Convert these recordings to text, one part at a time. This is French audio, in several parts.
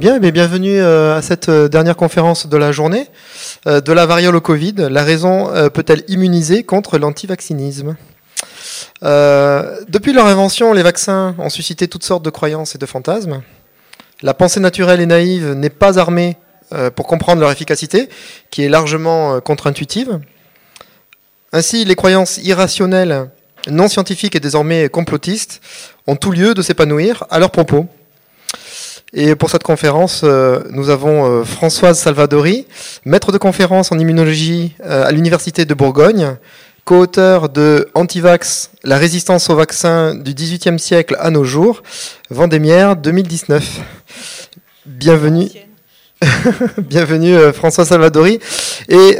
Bien, bienvenue euh, à cette euh, dernière conférence de la journée. Euh, de la variole au Covid, la raison peut-elle immuniser contre l'antivaccinisme? Depuis leur invention, les vaccins ont suscité toutes sortes de croyances et de fantasmes. La pensée naturelle et naïve n'est pas armée pour comprendre leur efficacité, qui est largement contre-intuitive. Ainsi, les croyances irrationnelles, non scientifiques et désormais complotistes ont tout lieu de s'épanouir à leur propos. Et pour cette conférence, euh, nous avons euh, Françoise Salvadori, maître de conférence en immunologie euh, à l'Université de Bourgogne, co-auteur de Antivax, la résistance au vaccin du XVIIIe siècle à nos jours, Vendémiaire 2019. Bienvenue. Bienvenue François Salvadori et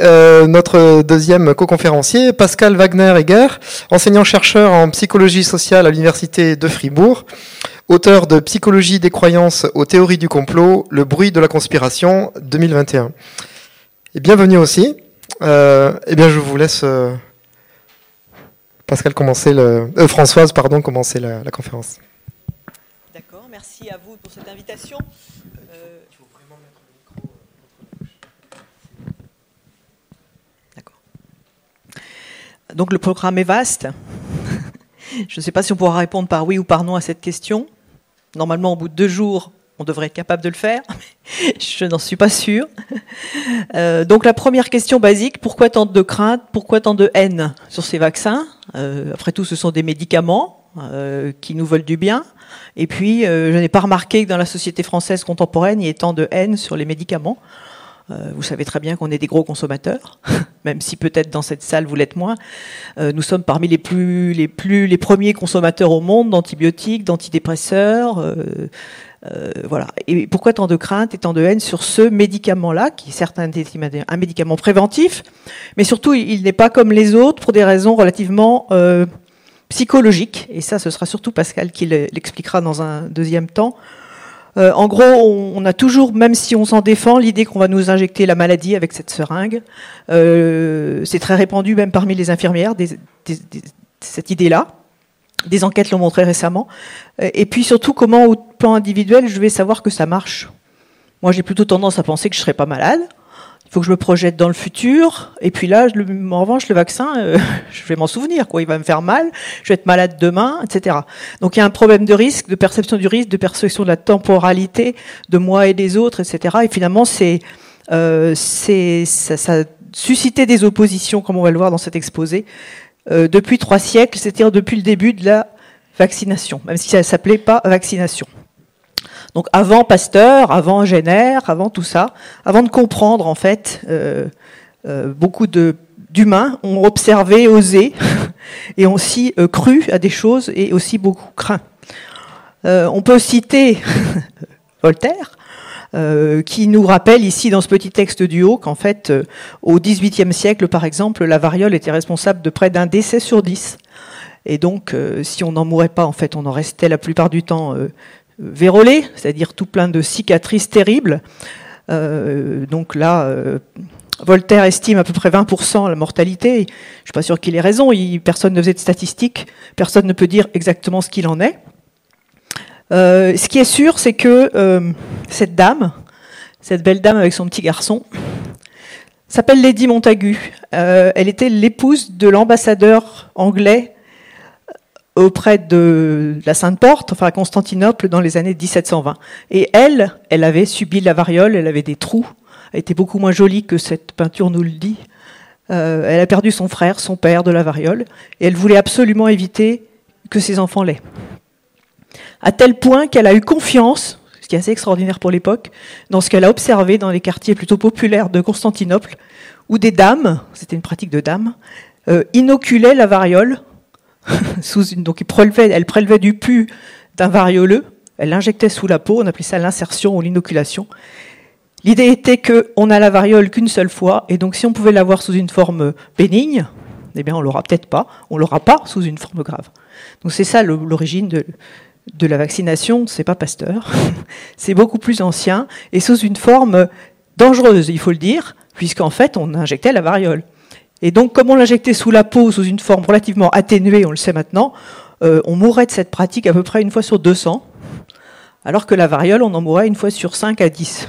notre deuxième co-conférencier Pascal Wagner-Egger, enseignant-chercheur en psychologie sociale à l'université de Fribourg, auteur de Psychologie des croyances aux théories du complot, le bruit de la conspiration 2021. Et bienvenue aussi. Euh, eh bien, je vous laisse euh, Pascal commencer le, euh, Françoise, pardon, commencer la, conférence. D'accord. Merci à vous pour cette invitation. Donc le programme est vaste. Je ne sais pas si on pourra répondre par oui ou par non à cette question. Normalement, au bout de deux jours, on devrait être capable de le faire. Je n'en suis pas sûre. Euh, donc la première question basique, pourquoi tant de crainte, pourquoi tant de haine sur ces vaccins? Euh, Après tout, ce sont des médicaments euh, qui nous veulent du bien. Et puis, je n'ai pas remarqué que dans la société française contemporaine, il y ait tant de haine sur les médicaments. Euh, vous savez très bien qu'on est des gros consommateurs, même si peut-être dans cette salle vous l'êtes moins. Euh, nous sommes parmi les plus, les plus, les premiers consommateurs au monde d'antibiotiques, d'antidépresseurs. Euh, voilà. Et pourquoi tant de crainte et tant de haine sur ce médicament-là, qui est certes un, un, médicament préventif, mais surtout il n'est pas comme les autres pour des raisons relativement psychologiques. Et ça, ce sera surtout Pascal qui l'expliquera dans un deuxième temps. Euh, en gros, on, a toujours, même si on s'en défend, l'idée qu'on va nous injecter la maladie avec cette seringue. Euh, c'est très répandu même parmi les infirmières, cette idée-là. Des enquêtes l'ont montré récemment. Euh, et puis surtout, comment au plan individuel, je vais savoir que ça marche. Moi, j'ai plutôt tendance à penser que je serai pas malade. Faut que je me projette dans le futur. Et puis là, en revanche, le vaccin, euh, je vais m'en souvenir. Quoi. Il va me faire mal, je vais être malade demain, etc. Donc il y a un problème de risque, de perception du risque, de perception de la temporalité de moi et des autres, etc. Et finalement, c'est, euh, c'est, ça, ça a suscité des oppositions, comme on va le voir dans cet exposé, euh, depuis trois siècles, c'est-à-dire depuis le début de la vaccination, même si ça ne s'appelait pas vaccination. Donc avant Pasteur, avant Jenner, avant tout ça, avant de comprendre en fait, euh, euh, beaucoup d'humains ont observé, osé et ont aussi euh, cru à des choses et aussi beaucoup craint. on peut citer Voltaire, qui nous rappelle ici dans ce petit texte du haut qu'en fait, au XVIIIe siècle, par exemple, la variole était responsable de près d'un décès sur dix. Et donc, si on n'en mourait pas, en fait, on en restait la plupart du temps c'est-à-dire tout plein de cicatrices terribles. Euh, donc là, euh, Voltaire estime à peu près 20% la mortalité. Je ne suis pas sûr qu'il ait raison. personne ne faisait de statistiques. Personne ne peut dire exactement ce qu'il en est. Euh, ce qui est sûr, c'est que cette dame, cette belle dame avec son petit garçon, s'appelle Lady Montagu. elle était l'épouse de l'ambassadeur anglais auprès de la Sainte Porte, enfin à Constantinople, dans les années 1720. Et elle, elle avait subi la variole, elle avait des trous, elle était beaucoup moins jolie que cette peinture nous le dit. Euh, elle a perdu son frère, son père de la variole, et elle voulait absolument éviter que ses enfants l'aient. À tel point qu'elle a eu confiance, ce qui est assez extraordinaire pour l'époque, dans ce qu'elle a observé dans les quartiers plutôt populaires de Constantinople, où des dames, c'était une pratique de dames, euh, inoculaient la variole donc elle prélevait du pu d'un varioleux, elle l'injectait sous la peau, on appelait ça l'insertion ou l'inoculation. L'idée était qu'on a la variole qu'une seule fois, et donc si on pouvait l'avoir sous une forme bénigne, eh bien on l'aura peut-être pas, on l'aura pas sous une forme grave. Donc c'est ça l'origine de, de la vaccination, c'est pas Pasteur, c'est beaucoup plus ancien, et sous une forme dangereuse, il faut le dire, puisqu'en fait on injectait la variole. Et donc, comme on l'injectait sous la peau sous une forme relativement atténuée, on le sait maintenant, euh, on mourrait de cette pratique à peu près une fois sur 200. alors que la variole, on en mourrait une fois sur 5 à 10.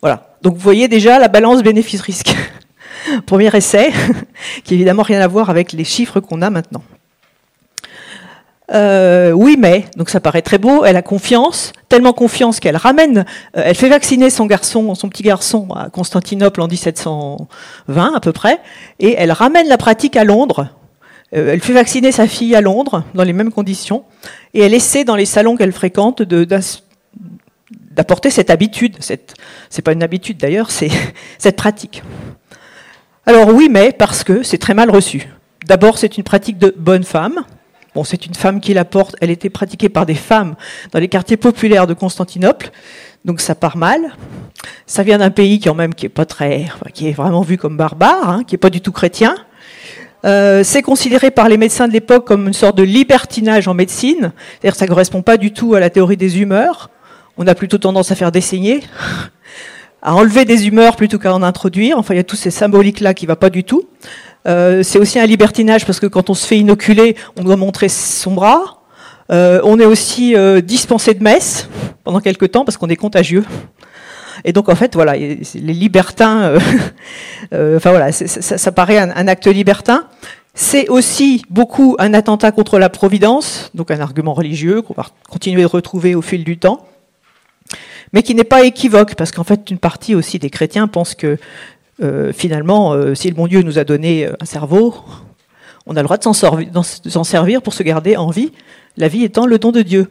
Voilà. Donc vous voyez déjà la balance bénéfice-risque. Premier essai, qui évidemment rien à voir avec les chiffres qu'on a maintenant. Euh, oui, mais, donc ça paraît très beau, elle a confiance, tellement confiance qu'elle ramène, euh, elle fait vacciner son garçon, son petit garçon à Constantinople en 1720 à peu près, et elle ramène la pratique à Londres. Euh, elle fait vacciner sa fille à Londres, dans les mêmes conditions, et elle essaie dans les salons qu'elle fréquente d'apporter cette habitude, c'est pas une habitude d'ailleurs, c'est cette pratique. Alors oui, mais parce que c'est très mal reçu. D'abord, c'est une pratique de bonne femme, Bon, c'est une femme qui la porte. Elle était pratiquée par des femmes dans les quartiers populaires de Constantinople. Donc ça part mal. Ça vient d'un pays qui, même, qui est pas très, qui est vraiment vu comme barbare, hein, qui est pas du tout chrétien. Euh, c'est considéré par les médecins de l'époque comme une sorte de libertinage en médecine. C'est-à-dire ça correspond pas du tout à la théorie des humeurs. On a plutôt tendance à faire des saignées, à enlever des humeurs plutôt qu'à en introduire. Enfin, il y a tous ces symboliques-là qui ne va pas du tout. Euh, c'est aussi un libertinage parce que quand on se fait inoculer, on doit montrer son bras. Euh, on est aussi euh, dispensé de messe pendant quelques temps parce qu'on est contagieux. Et donc en fait, voilà, les libertins, enfin voilà, ça, paraît un, un, acte libertin. C'est aussi beaucoup un attentat contre la providence, donc un argument religieux qu'on va continuer de retrouver au fil du temps, mais qui n'est pas équivoque, parce qu'en fait, une partie aussi des chrétiens pensent que euh, finalement, euh, si le bon Dieu nous a donné euh, un cerveau, on a le droit de s'en servir pour se garder en vie, la vie étant le don de Dieu.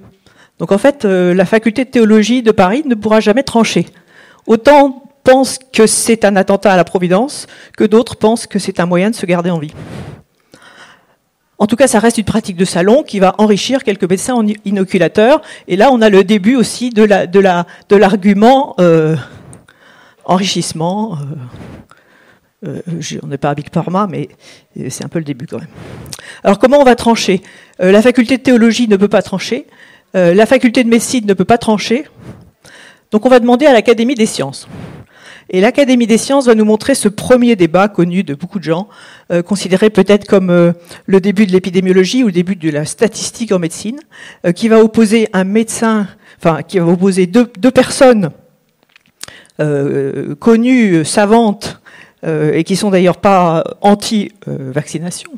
Donc en fait, la faculté de théologie de Paris ne pourra jamais trancher. Autant pensent que c'est un attentat à la Providence, que d'autres pensent que c'est un moyen de se garder en vie. En tout cas, ça reste une pratique de salon qui va enrichir quelques médecins inoculateurs. Et là, on a le début aussi de l'argument enrichissement. On n'est pas à Big mais euh, c'est un peu le début quand même. Alors comment on va trancher? Euh, La faculté de théologie ne peut pas trancher, la faculté de médecine ne peut pas trancher, donc on va demander à l'Académie des sciences. Et l'Académie des sciences va nous montrer ce premier débat connu de beaucoup de gens, considéré peut-être comme le début de l'épidémiologie ou le début de la statistique en médecine, qui va opposer un médecin, enfin qui va opposer deux, deux personnes connues, savantes, euh, et qui sont d'ailleurs pas anti-vaccination,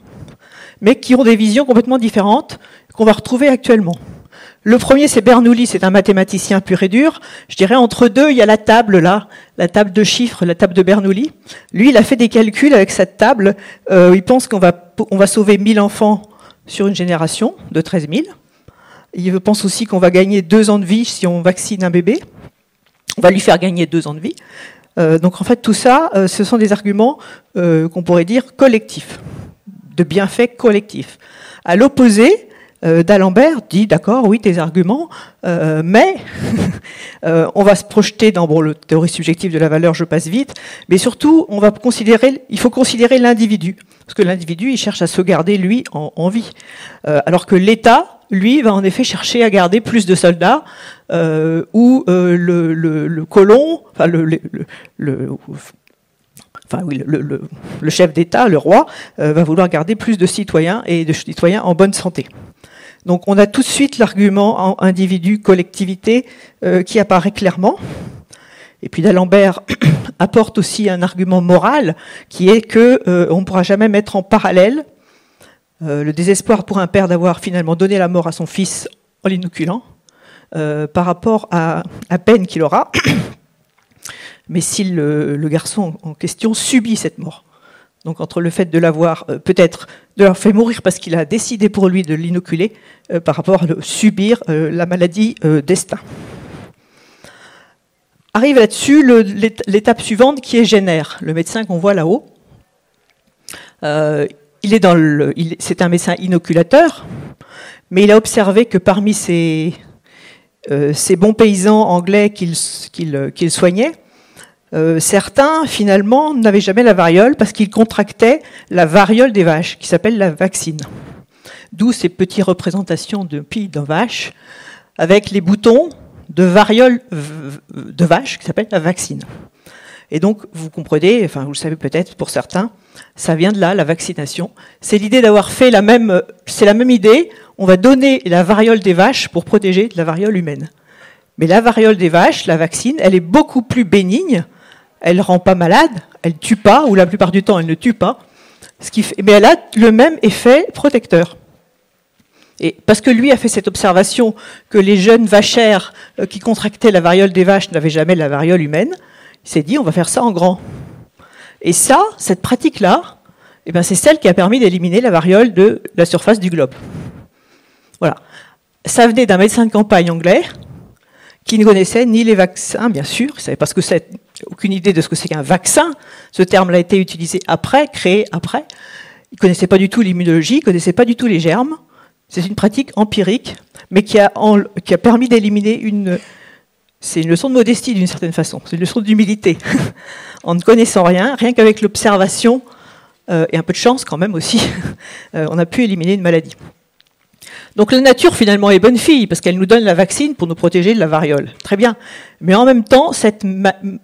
mais qui ont des visions complètement différentes qu'on va retrouver actuellement. Le premier, c'est Bernoulli, c'est un mathématicien pur et dur. Je dirais entre deux, il y a la table là, la table de chiffres, la table de Bernoulli. Lui, il a fait des calculs avec cette table. Euh, il pense qu'on va, on va sauver 1000 enfants sur une génération de 13 000. Il pense aussi qu'on va gagner deux ans de vie si on vaccine un bébé. On va lui faire gagner deux ans de vie. Euh, donc en fait, tout ça, euh, ce sont des arguments euh, qu'on pourrait dire collectifs, de bienfaits collectifs. À l'opposé, d'Alembert dit d'accord, oui, tes arguments, mais on va se projeter dans bon, la théorie subjective de la valeur, je passe vite, mais surtout, on va considérer, il faut considérer l'individu, parce que l'individu, il cherche à se garder lui en vie, alors que l'État, lui, va en effet chercher à garder plus de soldats, euh, où euh, le, le, le, colon, enfin le, le enfin oui, le, le, chef d'État, le roi, euh, va vouloir garder plus de citoyens et de citoyens en bonne santé. Donc on a tout de suite l'argument en individu-collectivité euh, qui apparaît clairement. Et puis d'Alembert apporte aussi un argument moral qui est que euh, on ne pourra jamais mettre en parallèle le désespoir pour un père d'avoir finalement donné la mort à son fils en l'inoculant euh, par rapport à la peine qu'il aura, mais si le, garçon en question subit cette mort. Donc entre le fait de l'avoir euh, peut-être de l'avoir fait mourir parce qu'il a décidé pour lui de l'inoculer, euh, par rapport à subir la maladie destin. Arrive là-dessus l'étape suivante qui est Génère, le médecin qu'on voit là-haut. Il est dans le, c'est un médecin inoculateur, mais il a observé que parmi ses, euh, ces bons paysans anglais qu'il soignait, euh, certains, finalement, n'avaient jamais la variole parce qu'ils contractaient la variole des vaches, qui s'appelle la vaccine. D'où ces petites représentations de pieds de vache, avec les boutons de variole de vache, qui s'appelle la vaccine. Et donc, vous comprenez, enfin, vous le savez peut-être pour certains, ça vient de là, la vaccination. C'est l'idée d'avoir fait la même, c'est la même idée. On va donner la variole des vaches pour protéger la variole humaine. Mais la variole des vaches, la vaccine, elle est beaucoup plus bénigne. Elle rend pas malade, elle tue pas, ou la plupart du temps, elle ne tue pas. Ce qui fait, mais elle a le même effet protecteur. Et parce que lui a fait cette observation que les jeunes vachères euh, qui contractaient la variole des vaches n'avaient jamais la variole humaine, il s'est dit on va faire ça en grand. Et ça, cette pratique-là, eh ben, c'est celle qui a permis d'éliminer la variole de la surface du globe. Voilà. Ça venait d'un médecin de campagne anglais qui ne connaissait ni les vaccins, bien sûr, il savait pas ce que c'est, aucune idée de ce que c'est qu'un vaccin. Ce terme a été utilisé après, créé après. Il connaissait pas du tout l'immunologie, il connaissait pas du tout les germes. C'est une pratique empirique, mais qui a permis d'éliminer une. C'est une leçon de modestie d'une certaine façon, c'est une leçon d'humilité. en ne connaissant rien, rien qu'avec l'observation euh, et un peu de chance quand même aussi, euh, on a pu éliminer une maladie. Donc la nature finalement est bonne fille parce qu'elle nous donne la vaccine pour nous protéger de la variole. Très bien. Mais en même temps, cette,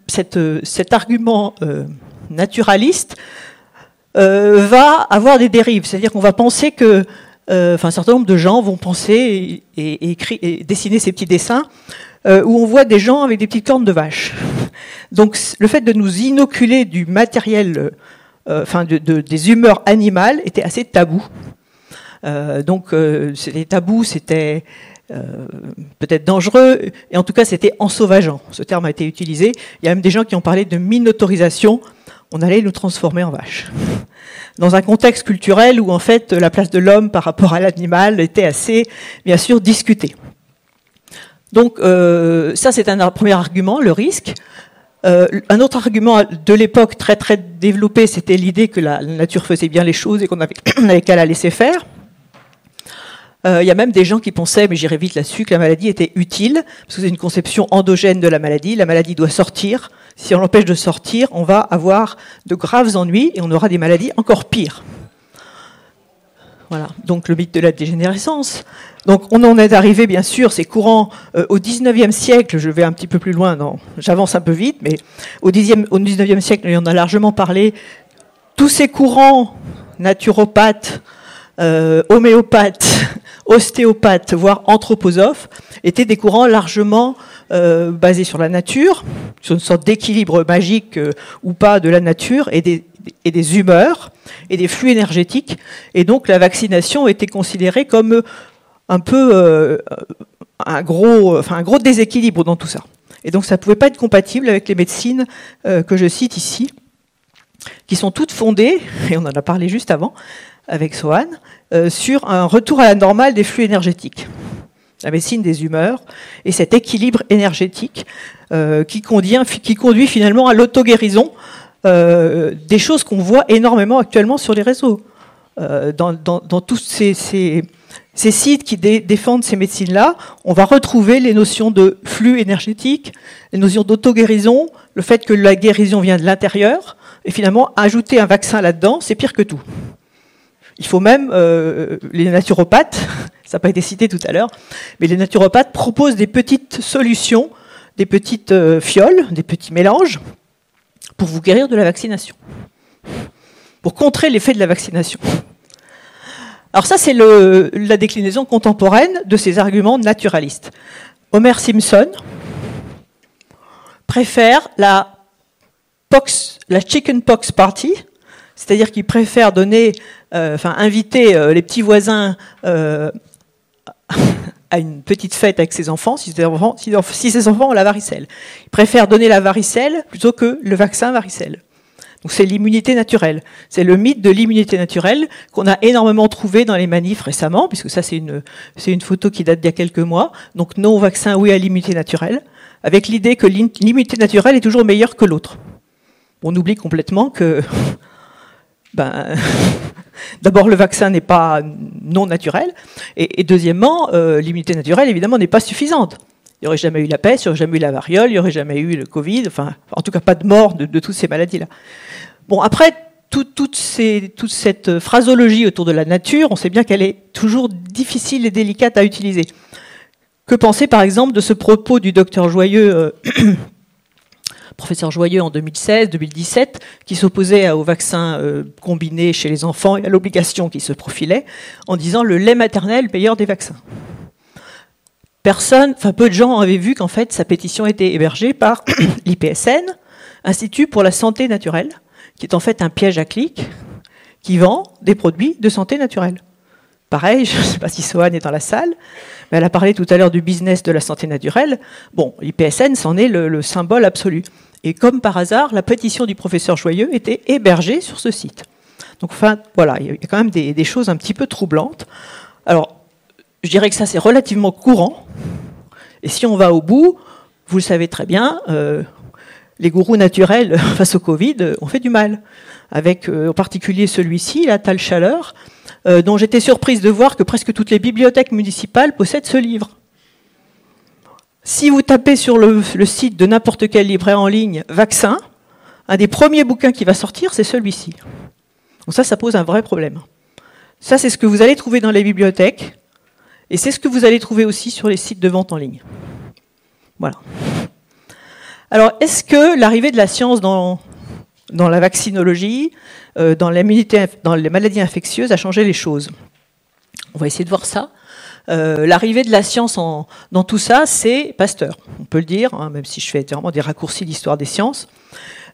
cet argument euh, naturaliste euh, va avoir des dérives. C'est-à-dire qu'on va penser que, euh, enfin un certain nombre de gens vont penser et dessiner ces petits dessins où on voit des gens avec des petites cornes de vache. Donc le fait de nous inoculer du matériel, enfin de, de, des humeurs animales était assez tabou. Euh, donc euh, c'était tabou, c'était euh, peut-être dangereux, et en tout cas c'était ensauvageant. Ce terme a été utilisé. Il y a même des gens qui ont parlé de minotorisation. On allait nous transformer en vaches. Dans un contexte culturel où en fait la place de l'homme par rapport à l'animal était assez, bien sûr, discutée. Donc euh, ça c'est un premier argument, le risque. Euh, un autre argument de l'époque très très développé, c'était l'idée que la nature faisait bien les choses et qu'on avait qu'à la laisser faire. Euh, il y a même des gens qui pensaient, mais j'irai vite là-dessus, que la maladie était utile, parce que c'est une conception endogène de la maladie. La maladie doit sortir. Si on l'empêche de sortir, on va avoir de graves ennuis et on aura des maladies encore pires. Voilà, donc le mythe de la dégénérescence. Donc on en est arrivé, bien sûr, c'est courant euh, au 19e siècle, je vais un petit peu plus loin, j'avance un peu vite, mais au, 10e, au 19e siècle, il y en a largement parlé, tous ces courants naturopathes, euh, homéopathes, ostéopathes, voire anthroposophes, étaient des courants largement euh, basés sur la nature, sur une sorte d'équilibre magique euh, ou pas de la nature et des, humeurs et des flux énergétiques. Et donc la vaccination était considérée comme un peu un, gros, enfin, un gros déséquilibre dans tout ça. Et donc ça ne pouvait pas être compatible avec les médecines que je cite ici, qui sont toutes fondées, et on en a parlé juste avant, avec Sohan, euh, sur un retour à la normale des flux énergétiques. La médecine des humeurs et cet équilibre énergétique euh, qui, conduit, finalement à l'auto-guérison euh, des choses qu'on voit énormément actuellement sur les réseaux. Dans, tous ces sites qui défendent ces médecines-là, on va retrouver les notions de flux énergétique, les notions d'auto-guérison, le fait que la guérison vient de l'intérieur, et finalement ajouter un vaccin là-dedans, c'est pire que tout. Il faut même, euh, les naturopathes, ça n'a pas été cité tout à l'heure, mais les naturopathes proposent des petites solutions, des petites euh, fioles, des petits mélanges, pour vous guérir de la vaccination, pour contrer l'effet de la vaccination. Alors ça, c'est la déclinaison contemporaine de ces arguments naturalistes. Homer Simpson préfère la, pox, la chicken pox party, c'est-à-dire qu'il préfère donner, euh, enfin inviter euh, les petits voisins euh, à une petite fête avec ses enfants si, ses enfants, ont la varicelle. Il préfère donner la varicelle plutôt que le vaccin varicelle. Donc c'est l'immunité naturelle. C'est le mythe de l'immunité naturelle qu'on a énormément trouvé dans les manifs récemment, puisque ça c'est une, c'est une photo qui date d'il y a quelques mois. Donc non au vaccin, oui à l'immunité naturelle, avec l'idée que l'immunité naturelle est toujours meilleure que l'autre. On oublie complètement que ben, d'abord le vaccin n'est pas non naturel, et, deuxièmement, euh, l'immunité naturelle évidemment n'est pas suffisante. Il n'y aurait jamais eu la peste, il n'y aurait jamais eu la variole, il n'y aurait jamais eu le Covid, enfin, en tout cas pas de mort de, toutes ces maladies-là. Bon, après, toute cette phrasologie autour de la nature, on sait bien qu'elle est toujours difficile et délicate à utiliser. Que penser par exemple de ce propos du docteur Joyeux euh, professeur Joyeux en 2016-2017, qui s'opposait au vaccin euh, combiné chez les enfants et à l'obligation qui se profilait, en disant le lait maternel meilleur des vaccins. personne, enfin peu de gens avaient vu qu'en fait sa pétition était hébergée par l'IPSN, Institut pour la santé naturelle, qui est en fait un piège à clics qui vend des produits de santé naturelle. Pareil, je ne sais pas si Sohan est dans la salle, mais elle a parlé tout à l'heure du business de la santé naturelle. Bon, l'IPSN, c'en est le, symbole absolu. Et comme par hasard, la pétition du professeur Joyeux était hébergée sur ce site. Donc, voilà, il y a quand même des, choses un petit peu troublantes. Alors, je dirais que ça, c'est relativement courant. Et si on va au bout, vous le savez très bien, euh, les gourous naturels face au Covid ont fait du mal. Avec euh, en particulier celui-ci, la Tal Chaleur, euh, dont j'étais surprise de voir que presque toutes les bibliothèques municipales possèdent ce livre. Si vous tapez sur le, site de n'importe quel libraire en ligne vaccin, un des premiers bouquins qui va sortir, c'est celui-ci. Donc ça, ça pose un vrai problème. Ça, c'est ce que vous allez trouver dans les bibliothèques, et c'est ce que vous allez trouver aussi sur les sites de vente en ligne. Voilà. Alors, est-ce que l'arrivée de la science dans, la vaccinologie, euh, dans, dans les maladies infectieuses a changé les choses? On va essayer de voir ça. Euh, l'arrivée de la science dans tout ça, c'est Pasteur. On peut le dire, hein, même si je fais vraiment des raccourcis d'histoire des sciences.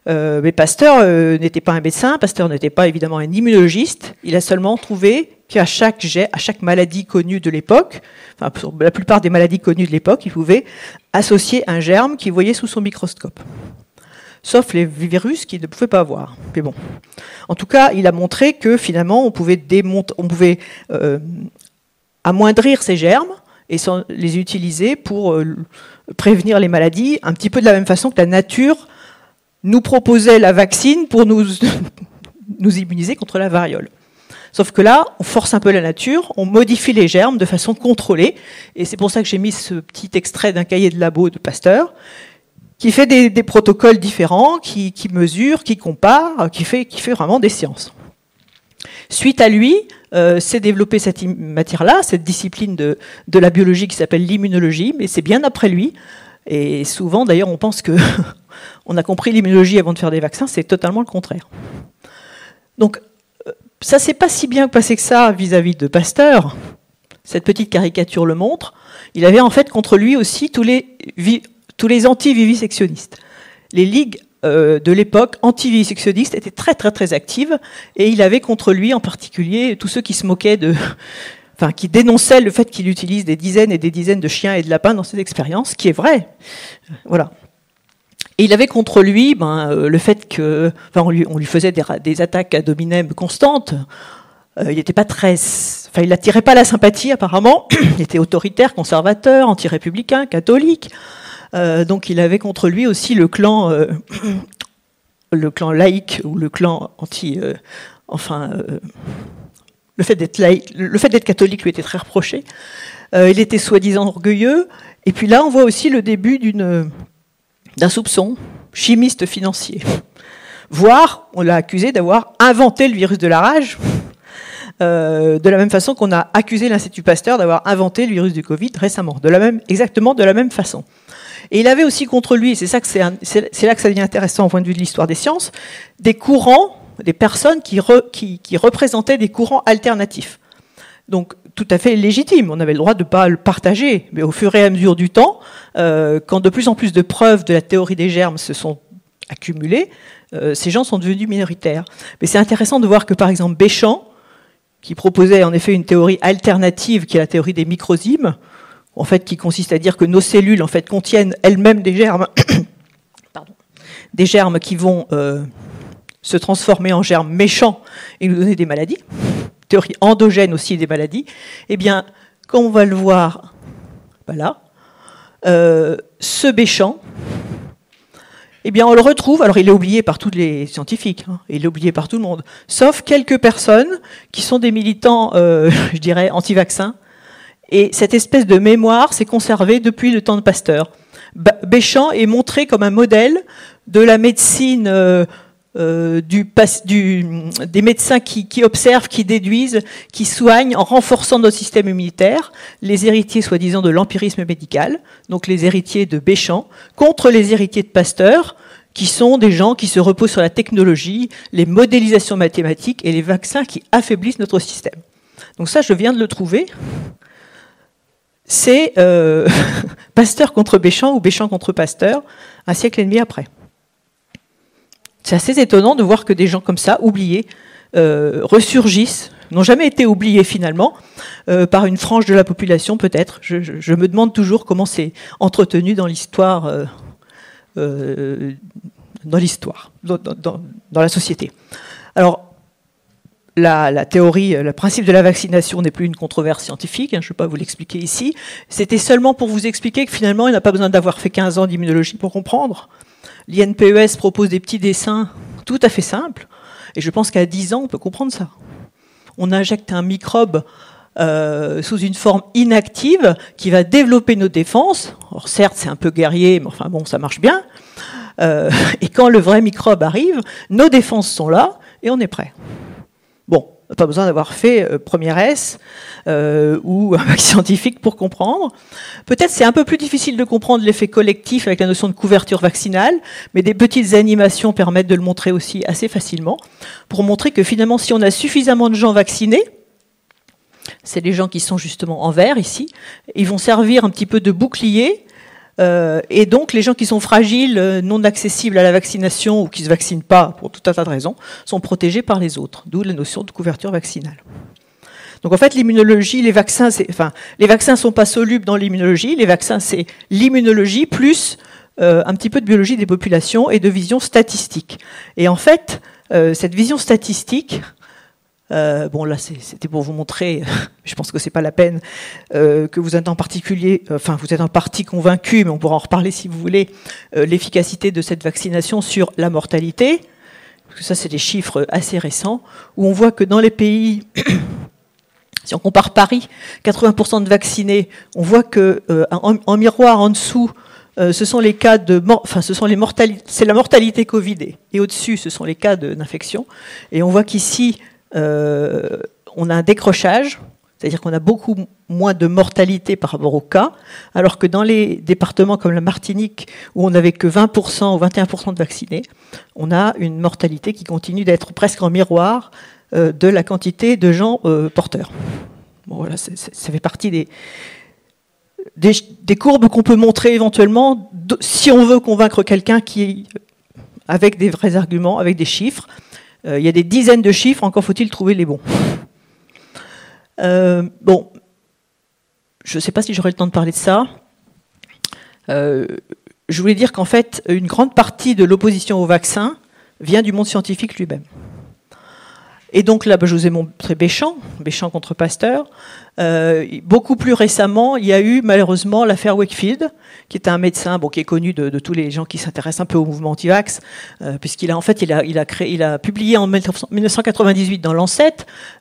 Euh, mais Pasteur n'était pas un médecin, Pasteur n'était pas évidemment un immunologiste. Il a seulement trouvé qu'à chaque, maladie connue de l'époque, la plupart des maladies connues de l'époque, il pouvait associer un germe qu'il voyait sous son microscope. Sauf les virus qu'il ne pouvait pas voir. Mais bon. En tout cas, il a montré que finalement, on pouvait, on pouvait euh, amoindrir ces germes et les utiliser pour euh, prévenir les maladies, un petit peu de la même façon que la nature nous proposait la vaccine pour nous, nous immuniser contre la variole. Sauf que là, on force un peu la nature, on modifie les germes de façon contrôlée. Et c'est pour ça que j'ai mis ce petit extrait d'un cahier de labo de Pasteur, qui fait des, protocoles différents, qui, mesure, qui compare, qui fait, qui fait vraiment des sciences. Suite à lui, euh, s'est cette matière-là, cette discipline de, la biologie qui s'appelle l'immunologie, mais c'est bien après lui. Et souvent, d'ailleurs, on pense que on a compris l'immunologie avant de faire des vaccins, c'est totalement le contraire. Donc, ça s'est pas si bien passé que ça vis-à-vis de Pasteur. Cette petite caricature le montre. Il avait en fait contre lui aussi tous les, tous les anti-vivisectionnistes. Les ligues euh, de l'époque anti-vivisectionnistes étaient très très très actives et il avait contre lui en particulier tous ceux qui se moquaient de, enfin qui dénonçaient le fait qu'il utilise des dizaines et des dizaines de chiens et de lapins dans ses expériences, qui est vrai. Voilà. Et il avait contre lui ben, euh, le fait que, enfin, on lui, on lui faisait des, des, attaques à dominem constantes. Euh, il n'était pas très, enfin, il n'attirait pas la sympathie apparemment. il était autoritaire, conservateur, anti-républicain, catholique. Euh, donc, il avait contre lui aussi le clan, euh, le clan laïque ou le clan anti, euh, enfin, le fait d'être catholique lui était très reproché. il était soi-disant orgueilleux. Et puis là, on voit aussi le début d'un soupçon chimiste financier. Voire, on l'a accusé d'avoir inventé le virus de la rage, de la même façon qu'on a accusé l'Institut Pasteur d'avoir inventé le virus du Covid récemment, de la même, exactement de la même façon. Et il avait aussi contre lui, c'est ça que c'est, là que ça devient intéressant au point de vue de l'histoire des sciences, des courants, des personnes qui, qui, représentaient des courants alternatifs. Donc tout à fait légitime. On avait le droit de ne pas le partager, mais au fur et à mesure du temps, euh, quand de plus en plus de preuves de la théorie des germes se sont accumulées, euh, ces gens sont devenus minoritaires. Mais c'est intéressant de voir que, par exemple, Béchamp, qui proposait en effet une théorie alternative, qui est la théorie des microzymes, en fait, qui consiste à dire que nos cellules, en fait, contiennent elles-mêmes des germes, des germes qui vont euh, se transformer en germes méchants et nous donner des maladies, théorie endogène aussi des maladies. Eh bien, quand on va le voir, voilà, euh, ce Béchamp, eh bien, on le retrouve. Alors, il est oublié par tous les scientifiques, hein, il est oublié par tout le monde, sauf quelques personnes qui sont des militants, euh, je dirais, anti-vaccins. Et cette espèce de mémoire s'est conservée depuis le temps de Pasteur. Béchamp est montré comme un modèle de la médecine euh, euh, des médecins qui, observent, qui déduisent, qui soignent en renforçant notre système immunitaire, les héritiers soi-disant de l'empirisme médical, donc les héritiers de Béchamp, contre les héritiers de Pasteur, qui sont des gens qui se reposent sur la technologie, les modélisations mathématiques et les vaccins qui affaiblissent notre système. Donc ça, je viens de le trouver. C'est Pasteur contre Béchamp ou Béchamp contre Pasteur, un siècle et demi après. C'est assez étonnant de voir que des gens comme ça, oubliés, ressurgissent, n'ont jamais été oubliés finalement, par une frange de la population peut-être. Je, me demande toujours comment c'est entretenu dans l'histoire dans l'histoire, dans, la société. Alors, la, théorie, le principe de la vaccination n'est plus une controverse scientifique, hein, je ne vais pas vous l'expliquer ici. C'était seulement pour vous expliquer que finalement, il n'a pas besoin d'avoir fait 15 ans d'immunologie pour comprendre. L'INPES propose des petits dessins tout à fait simples, et je pense qu'à 10 ans, on peut comprendre ça. On injecte un microbe euh, sous une forme inactive qui va développer nos défenses. Or, certes, c'est un peu guerrier, mais enfin bon, ça marche bien. Euh, et quand le vrai microbe arrive, nos défenses sont là et on est prêt. Pas besoin d'avoir fait euh, première S euh, ou un bac scientifique pour comprendre. Peut-être c'est un peu plus difficile de comprendre l'effet collectif avec la notion de couverture vaccinale, mais des petites animations permettent de le montrer aussi assez facilement, pour montrer que finalement si on a suffisamment de gens vaccinés, c'est les gens qui sont justement en vert ici, ils vont servir un petit peu de bouclier euh, et donc, les gens qui sont fragiles, euh, non accessibles à la vaccination ou qui ne se vaccinent pas pour tout un tas de raisons, sont protégés par les autres, d'où la notion de couverture vaccinale. Donc en fait, l'immunologie, les vaccins, enfin, les vaccins sont pas solubles dans l'immunologie. Les vaccins, c'est l'immunologie plus euh, un petit peu de biologie des populations et de vision statistique. Et en fait, cette vision statistique, euh, bon, là, c'était pour vous montrer, je pense que c'est pas la peine, euh, que vous êtes en particulier, enfin, vous êtes en partie convaincu, mais on pourra en reparler si vous voulez, euh, l'efficacité de cette vaccination sur la mortalité. Parce que ça, c'est des chiffres assez récents, où on voit que dans les pays, si on compare Paris, 80% de vaccinés, on voit que en, miroir en dessous, ce sont les cas de, enfin, ce sont les mortalités, c'est la mortalité Covid, et au-dessus, ce sont les cas d'infection. Et on voit qu'ici, euh, on a un décrochage, c'est-à-dire qu'on a beaucoup moins de mortalité par rapport au cas, alors que dans les départements comme la Martinique, où on n'avait que 20% ou 21% de vaccinés, on a une mortalité qui continue d'être presque en miroir euh, de la quantité de gens euh, porteurs. Voilà, ça fait partie des, des, courbes qu'on peut montrer éventuellement si on veut convaincre quelqu'un qui, avec des vrais arguments, avec des chiffres. Euh, il y a des dizaines de chiffres, encore faut-il trouver les bons. Euh, bon, je ne sais pas si j'aurai le temps de parler de ça. Euh, je voulais dire qu'en fait, une grande partie de l'opposition au vaccin vient du monde scientifique lui-même. Et donc là, bah, je vous ai montré Béchamp, Béchamp contre Pasteur. Euh, beaucoup plus récemment, il y a eu malheureusement l'affaire Wakefield, qui est un médecin bon, qui est connu de, tous les gens qui s'intéressent un peu au mouvement anti-vax, euh, puisqu'il a en fait il a, publié en 1998 dans Lancet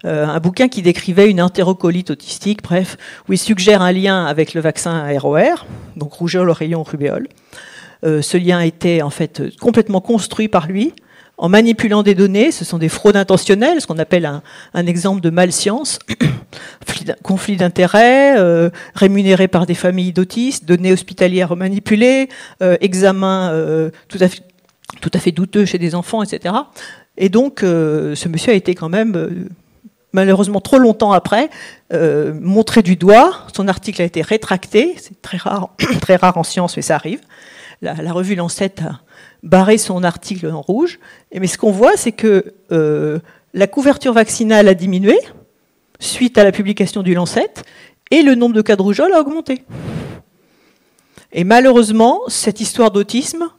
euh, un bouquin qui décrivait une entérocolite autistique, bref, où il suggère un lien avec le vaccin ROR, donc rougeole, rayon, rubéole. ce lien était en fait complètement construit par lui en manipulant des données, ce sont des fraudes intentionnelles, ce qu'on appelle un, exemple de malscience, conflit d'intérêts, euh, rémunéré par des familles d'autistes, données hospitalières manipulées, euh, examens euh, tout, à fait, douteux chez des enfants, etc. Et donc, ce monsieur a été quand même malheureusement trop longtemps après, montré du doigt. Son article a été rétracté. C'est très rare, très en science, mais ça arrive. La, revue Lancet barrer son article en rouge. Mais ce qu'on voit, c'est que euh, la couverture vaccinale a diminué suite à la publication du Lancet et le nombre de cas de rougeole a augmenté. Et malheureusement, cette histoire d'autisme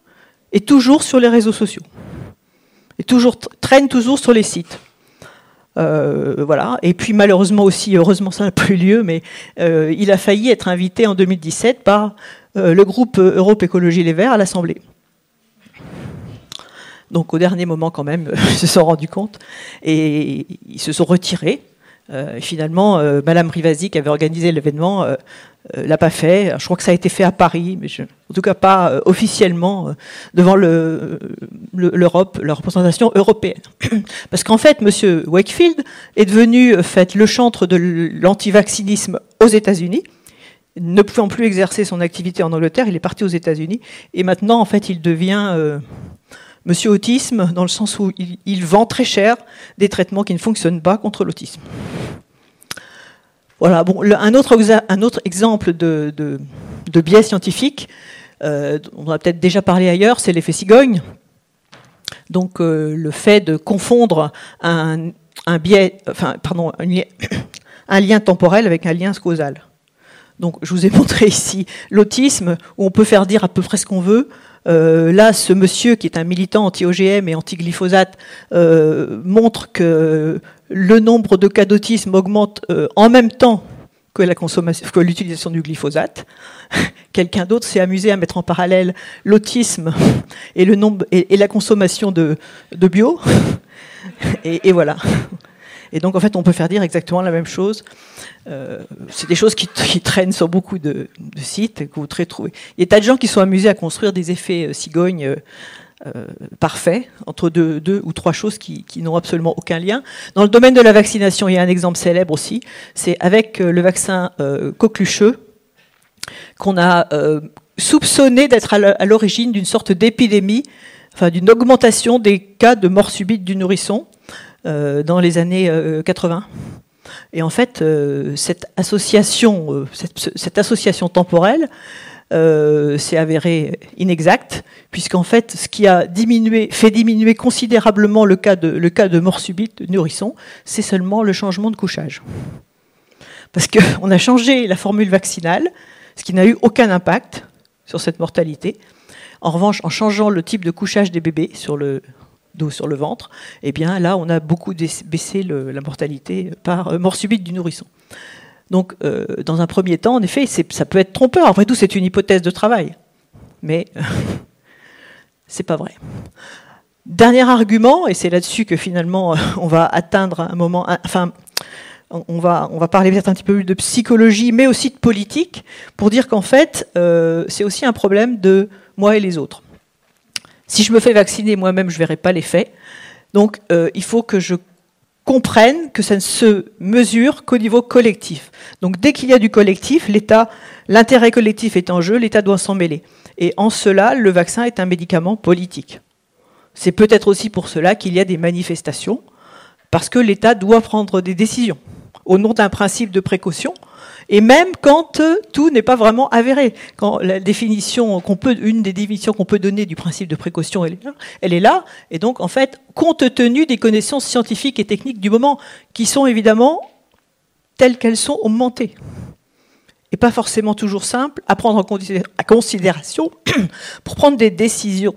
est toujours sur les réseaux sociaux. Et toujours, traîne toujours sur les sites. Euh, voilà. Et puis malheureusement aussi, heureusement ça n'a eu lieu, mais euh, il a failli être invité en 2017 par le groupe Europe Écologie Les Verts à l'Assemblée. Donc au dernier moment quand même, ils se sont rendus compte et ils se sont retirés. Euh, finalement, euh, Madame Rivasi, qui avait organisé l'événement, euh, l'a pas fait. Je crois que ça a été fait à Paris, mais en tout cas pas officiellement devant l'Europe, la représentation européenne. Parce qu'en fait, Monsieur Wakefield est devenu fait le chantre de l'antivaccinisme aux États-Unis ne pouvant plus exercer son activité en Angleterre, il est parti aux États-Unis. Et maintenant, en fait, il devient Monsieur Autisme, dans le sens où il, vend très cher des traitements qui ne fonctionnent pas contre l'autisme. Voilà, bon, un, autre, un exemple de, biais scientifique, euh, on a peut-être déjà parlé ailleurs, c'est l'effet cigogne. Donc euh, le fait de confondre un, un biais, pardon, un, lien temporel avec un lien causal. Donc je vous ai montré ici l'autisme, où on peut faire dire à peu près ce qu'on veut. Euh, là, ce monsieur qui est un militant anti-OGM et anti-glyphosate euh, montre que le nombre de cas d'autisme augmente euh, en même temps que l'utilisation du glyphosate. Quelqu'un d'autre s'est amusé à mettre en parallèle l'autisme et, la consommation de, bio. et voilà. Et donc, en fait, on peut faire dire exactement la même chose. Euh, c'est des choses qui, traînent sur beaucoup de, sites que vous. Il y a des tas de gens qui sont amusés à construire des effets euh, cigognes euh, parfaits entre deux, ou trois choses qui, n'ont absolument aucun lien. Dans le domaine de la vaccination, il y a un exemple célèbre aussi. C'est avec le vaccin coquelucheux qu'on a soupçonné d'être à l'origine d'une sorte d'épidémie, enfin d'une augmentation des cas de mort subite du nourrisson. Euh, dans les années 80. Euh, Et en fait, euh, cette association, cette, association temporelle s'est avérée inexacte, puisqu'en fait, ce qui a diminué, fait diminuer considérablement le cas de, le cas de mort subite de nourrisson, c'est seulement le changement de couchage. Parce qu'on a changé la formule vaccinale, ce qui n'a eu aucun impact sur cette mortalité. En revanche, en changeant le type de couchage des bébés sur le, d'eau sur le ventre, eh bien là, on a beaucoup baissé la mortalité par euh, mort subite du nourrisson. Donc, euh, dans un premier temps, en effet, ça peut être trompeur. Après tout, c'est une hypothèse de travail, mais c'est pas vrai. Dernier argument, et c'est là-dessus que finalement on va atteindre un moment, enfin, on va, on va parler peut-être un petit peu de psychologie, mais aussi de politique, pour dire qu'en fait, euh, c'est aussi un problème de moi et les autres. Si je me fais vacciner moi-même, je ne verrai pas l'effet. Donc euh, il faut que je comprenne que ça ne se mesure qu'au niveau collectif. Donc dès qu'il y a du collectif, l'État, l'intérêt collectif est en jeu, l'État doit s'en mêler. Et en cela, le vaccin est un médicament politique. C'est peut-être aussi pour cela qu'il y a des manifestations, parce que l'État doit prendre des décisions au nom d'un principe de précaution et même quand euh, tout n'est pas vraiment avéré. Quand la définition qu'on peut, une des définitions qu'on peut donner du principe de précaution, elle est, là. Et donc, en fait, compte tenu des connaissances scientifiques et techniques du moment, qui sont évidemment telles qu'elles sont augmentées, et pas forcément toujours simples à prendre en considération pour prendre des décisions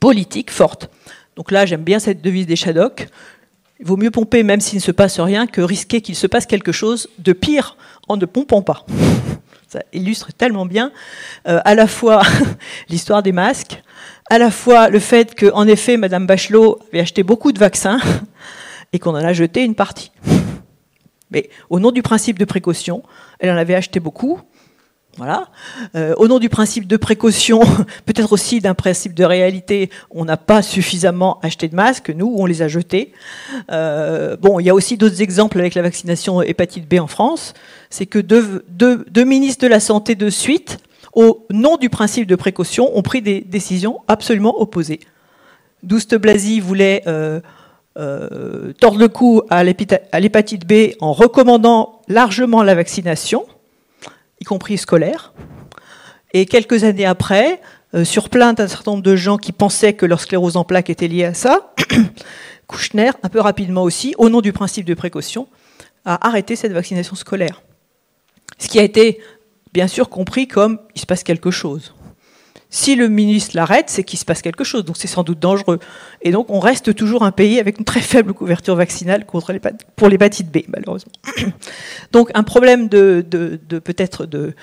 politiques fortes. Donc là, j'aime bien cette devise des Shadocks. Il vaut mieux pomper même s'il ne se passe rien que risquer qu'il se passe quelque chose de pire en ne pompant pas. Ça illustre tellement bien euh, à la fois l'histoire des masques, à la fois le fait qu'en effet, Madame Bachelot avait acheté beaucoup de vaccins et qu'on en a jeté une partie. Mais au nom du principe de précaution, elle en avait acheté beaucoup, voilà. Euh, au nom du principe de précaution, peut-être aussi d'un principe de réalité, on n'a pas suffisamment acheté de masques, nous, on les a jetés. Euh, bon, il y a aussi d'autres exemples avec la vaccination hépatite B en France. C'est que deux, ministres de la Santé de suite, au nom du principe de précaution, ont pris des décisions absolument opposées. Douste Blasi voulait euh, tordre le cou à l'hépatite B en recommandant largement la vaccination y compris scolaire. Et quelques années après, euh, sur plainte d'un certain nombre de gens qui pensaient que leur sclérose en plaques était liée à ça, Kouchner, un peu rapidement aussi, au nom du principe de précaution, a arrêté cette vaccination scolaire. Ce qui a été bien sûr compris comme il se passe quelque chose. Si le ministre l'arrête, c'est qu'il se passe quelque chose, donc c'est sans doute dangereux. Et donc on reste toujours un pays avec une très faible couverture vaccinale contre pour l'hépatite B, malheureusement. Donc un problème de, peut-être de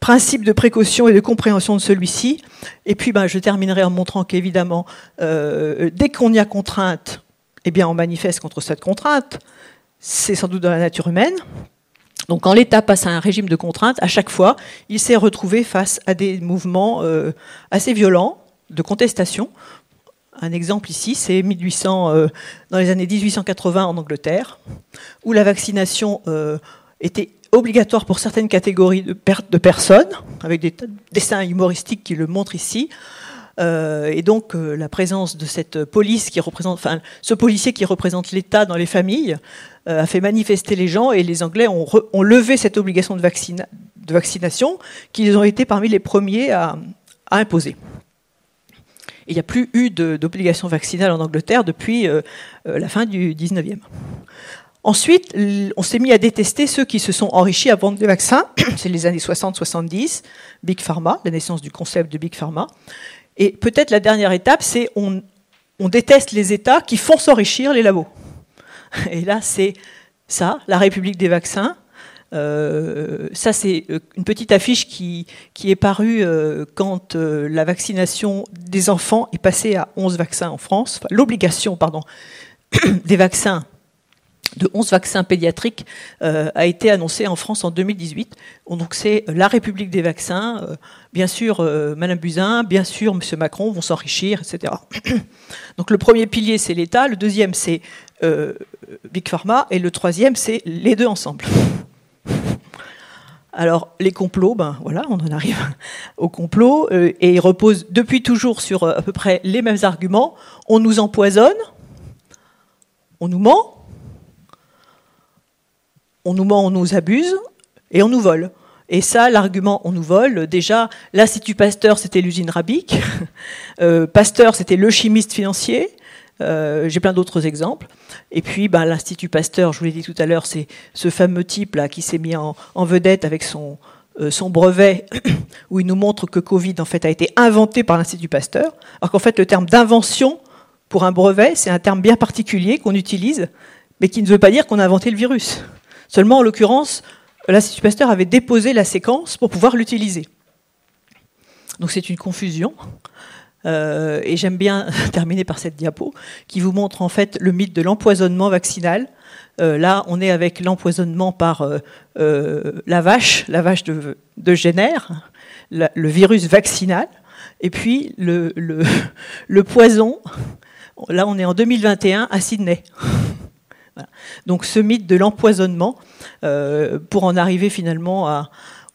principe de précaution et de compréhension de celui-ci. Et puis ben, je terminerai en montrant qu'évidemment, euh, dès qu'on y a contrainte, eh bien on manifeste contre cette contrainte. C'est sans doute dans la nature humaine. Donc quand l'État passe à un régime de contrainte, à chaque fois, il s'est retrouvé face à des mouvements euh, assez violents de contestation. Un exemple ici, c'est 1800, euh, dans les années 1880 en Angleterre, où la vaccination euh, était obligatoire pour certaines catégories de, personnes, avec des dessins humoristiques qui le montrent ici. et donc la présence de cette police ce policier qui représente l'État dans les familles a fait manifester les gens et les Anglais ont, levé cette obligation de, vaccination qu'ils ont été parmi les premiers à, imposer. il n'y a plus eu d'obligation vaccinale en Angleterre depuis la fin du 19e. Ensuite, on s'est mis à détester ceux qui se sont enrichis à vendre des vaccins. C'est les années 60-70, Big Pharma, la naissance du concept de Big Pharma. Et peut-être la dernière étape, c'est on, on déteste les États qui font s'enrichir les labos. Et là, c'est ça, la République des vaccins. Euh, ça, c'est euh, une petite affiche qui, qui est parue euh, quand la vaccination des enfants est passée à 11 vaccins en France. L'obligation, pardon, des vaccins de 11 vaccins pédiatriques a été annoncé en France en 2018. Donc c'est la République des vaccins. Bien sûr, euh, Madame Buzyn, bien sûr, Monsieur Macron vont s'enrichir, etc. Donc le premier pilier, c'est l'État. Le deuxième, c'est Big Pharma. Et le troisième, c'est les deux ensemble. Alors les complots, ben voilà, on en arrive au complot, et ils reposent depuis toujours sur à peu près les mêmes arguments. On nous empoisonne, on nous ment, on nous ment, on nous abuse et on nous vole. Et ça, l'argument on nous vole, déjà, l'Institut Pasteur, c'était l'usine Rabic. Euh, Pasteur, c'était le chimiste financier. Euh, j'ai plein d'autres exemples. Et puis, ben, l'Institut Pasteur, je vous l'ai dit tout à l'heure, c'est ce fameux type là qui s'est mis en, vedette avec son, euh, son brevet, où il nous montre que Covid en fait a été inventé par l'Institut Pasteur, alors qu'en fait le terme d'invention pour un brevet, c'est un terme bien particulier qu'on utilise, mais qui ne veut pas dire qu'on a inventé le virus. Seulement, en l'occurrence, l'Institut Pasteur avait déposé la séquence pour pouvoir l'utiliser. Donc c'est une confusion. Euh, et j'aime bien terminer par cette diapo qui vous montre en fait le mythe de l'empoisonnement vaccinal. Euh, là, on est avec l'empoisonnement par euh, la vache, la vache de, de Génère, le virus vaccinal, et puis le, poison. Là, on est en 2021 à Sydney. Donc ce mythe de l'empoisonnement, pour en arriver finalement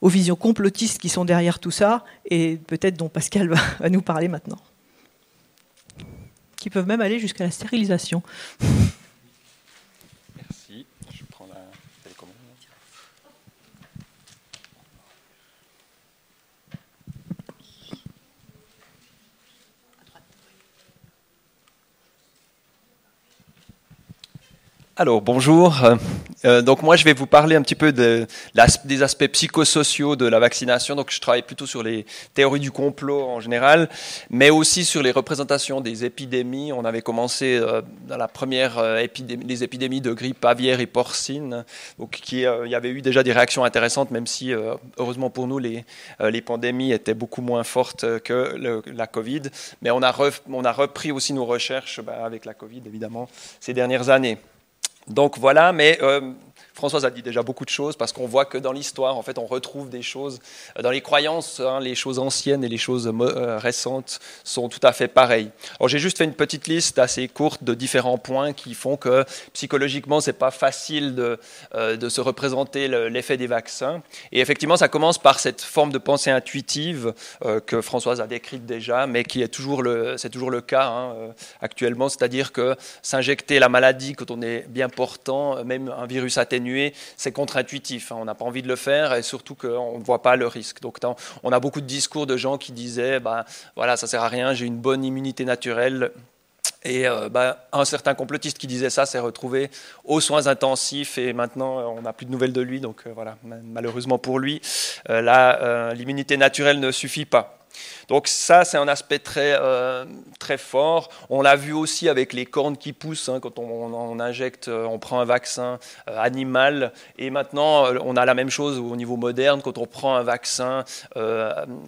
aux visions complotistes qui sont derrière tout ça, et peut-être dont Pascal va, nous parler maintenant, qui peuvent même aller jusqu'à la stérilisation. Alors bonjour. Euh, donc moi je vais vous parler un petit peu de, des aspects psychosociaux de la vaccination. Donc je travaille plutôt sur les théories du complot en général, mais aussi sur les représentations des épidémies. On avait commencé euh, dans la première euh, épidémie, les épidémies de grippe aviaire et porcine, donc il y avait eu déjà des réactions intéressantes, même si heureusement pour nous les, les pandémies étaient beaucoup moins fortes que la Covid. Mais on a, on a repris aussi nos recherches bah, avec la Covid évidemment ces dernières années. Donc voilà, mais euh, Françoise a dit déjà beaucoup de choses parce qu'on voit que dans l'histoire, en fait, on retrouve des choses. Euh, dans les croyances, hein, les choses anciennes et les choses euh, récentes sont tout à fait pareilles. Alors j'ai juste fait une petite liste assez courte de différents points qui font que psychologiquement, c'est pas facile de, euh, se représenter l'effet des vaccins. Et effectivement, ça commence par cette forme de pensée intuitive que Françoise a décrite déjà, mais qui est toujours le, c'est toujours le cas hein, actuellement, c'est-à-dire que s'injecter la maladie quand on est bien portant, même un virus atténué c'est contre-intuitif. Hein. On n'a pas envie de le faire et surtout qu'on ne voit pas le risque. Donc on a beaucoup de discours de gens qui disaient, bah, voilà, ça sert à rien, j'ai une bonne immunité naturelle. Et euh, bah, un certain complotiste qui disait ça s'est retrouvé aux soins intensifs et maintenant on n'a plus de nouvelles de lui. Donc euh, voilà, malheureusement pour lui, euh, l'immunité naturelle ne suffit pas. Donc ça, c'est un aspect très, euh, très fort. On l'a vu aussi avec les cornes qui poussent, hein, quand on, injecte, euh, on prend un vaccin euh, animal. Et maintenant, on a la même chose au niveau moderne, quand on prend un vaccin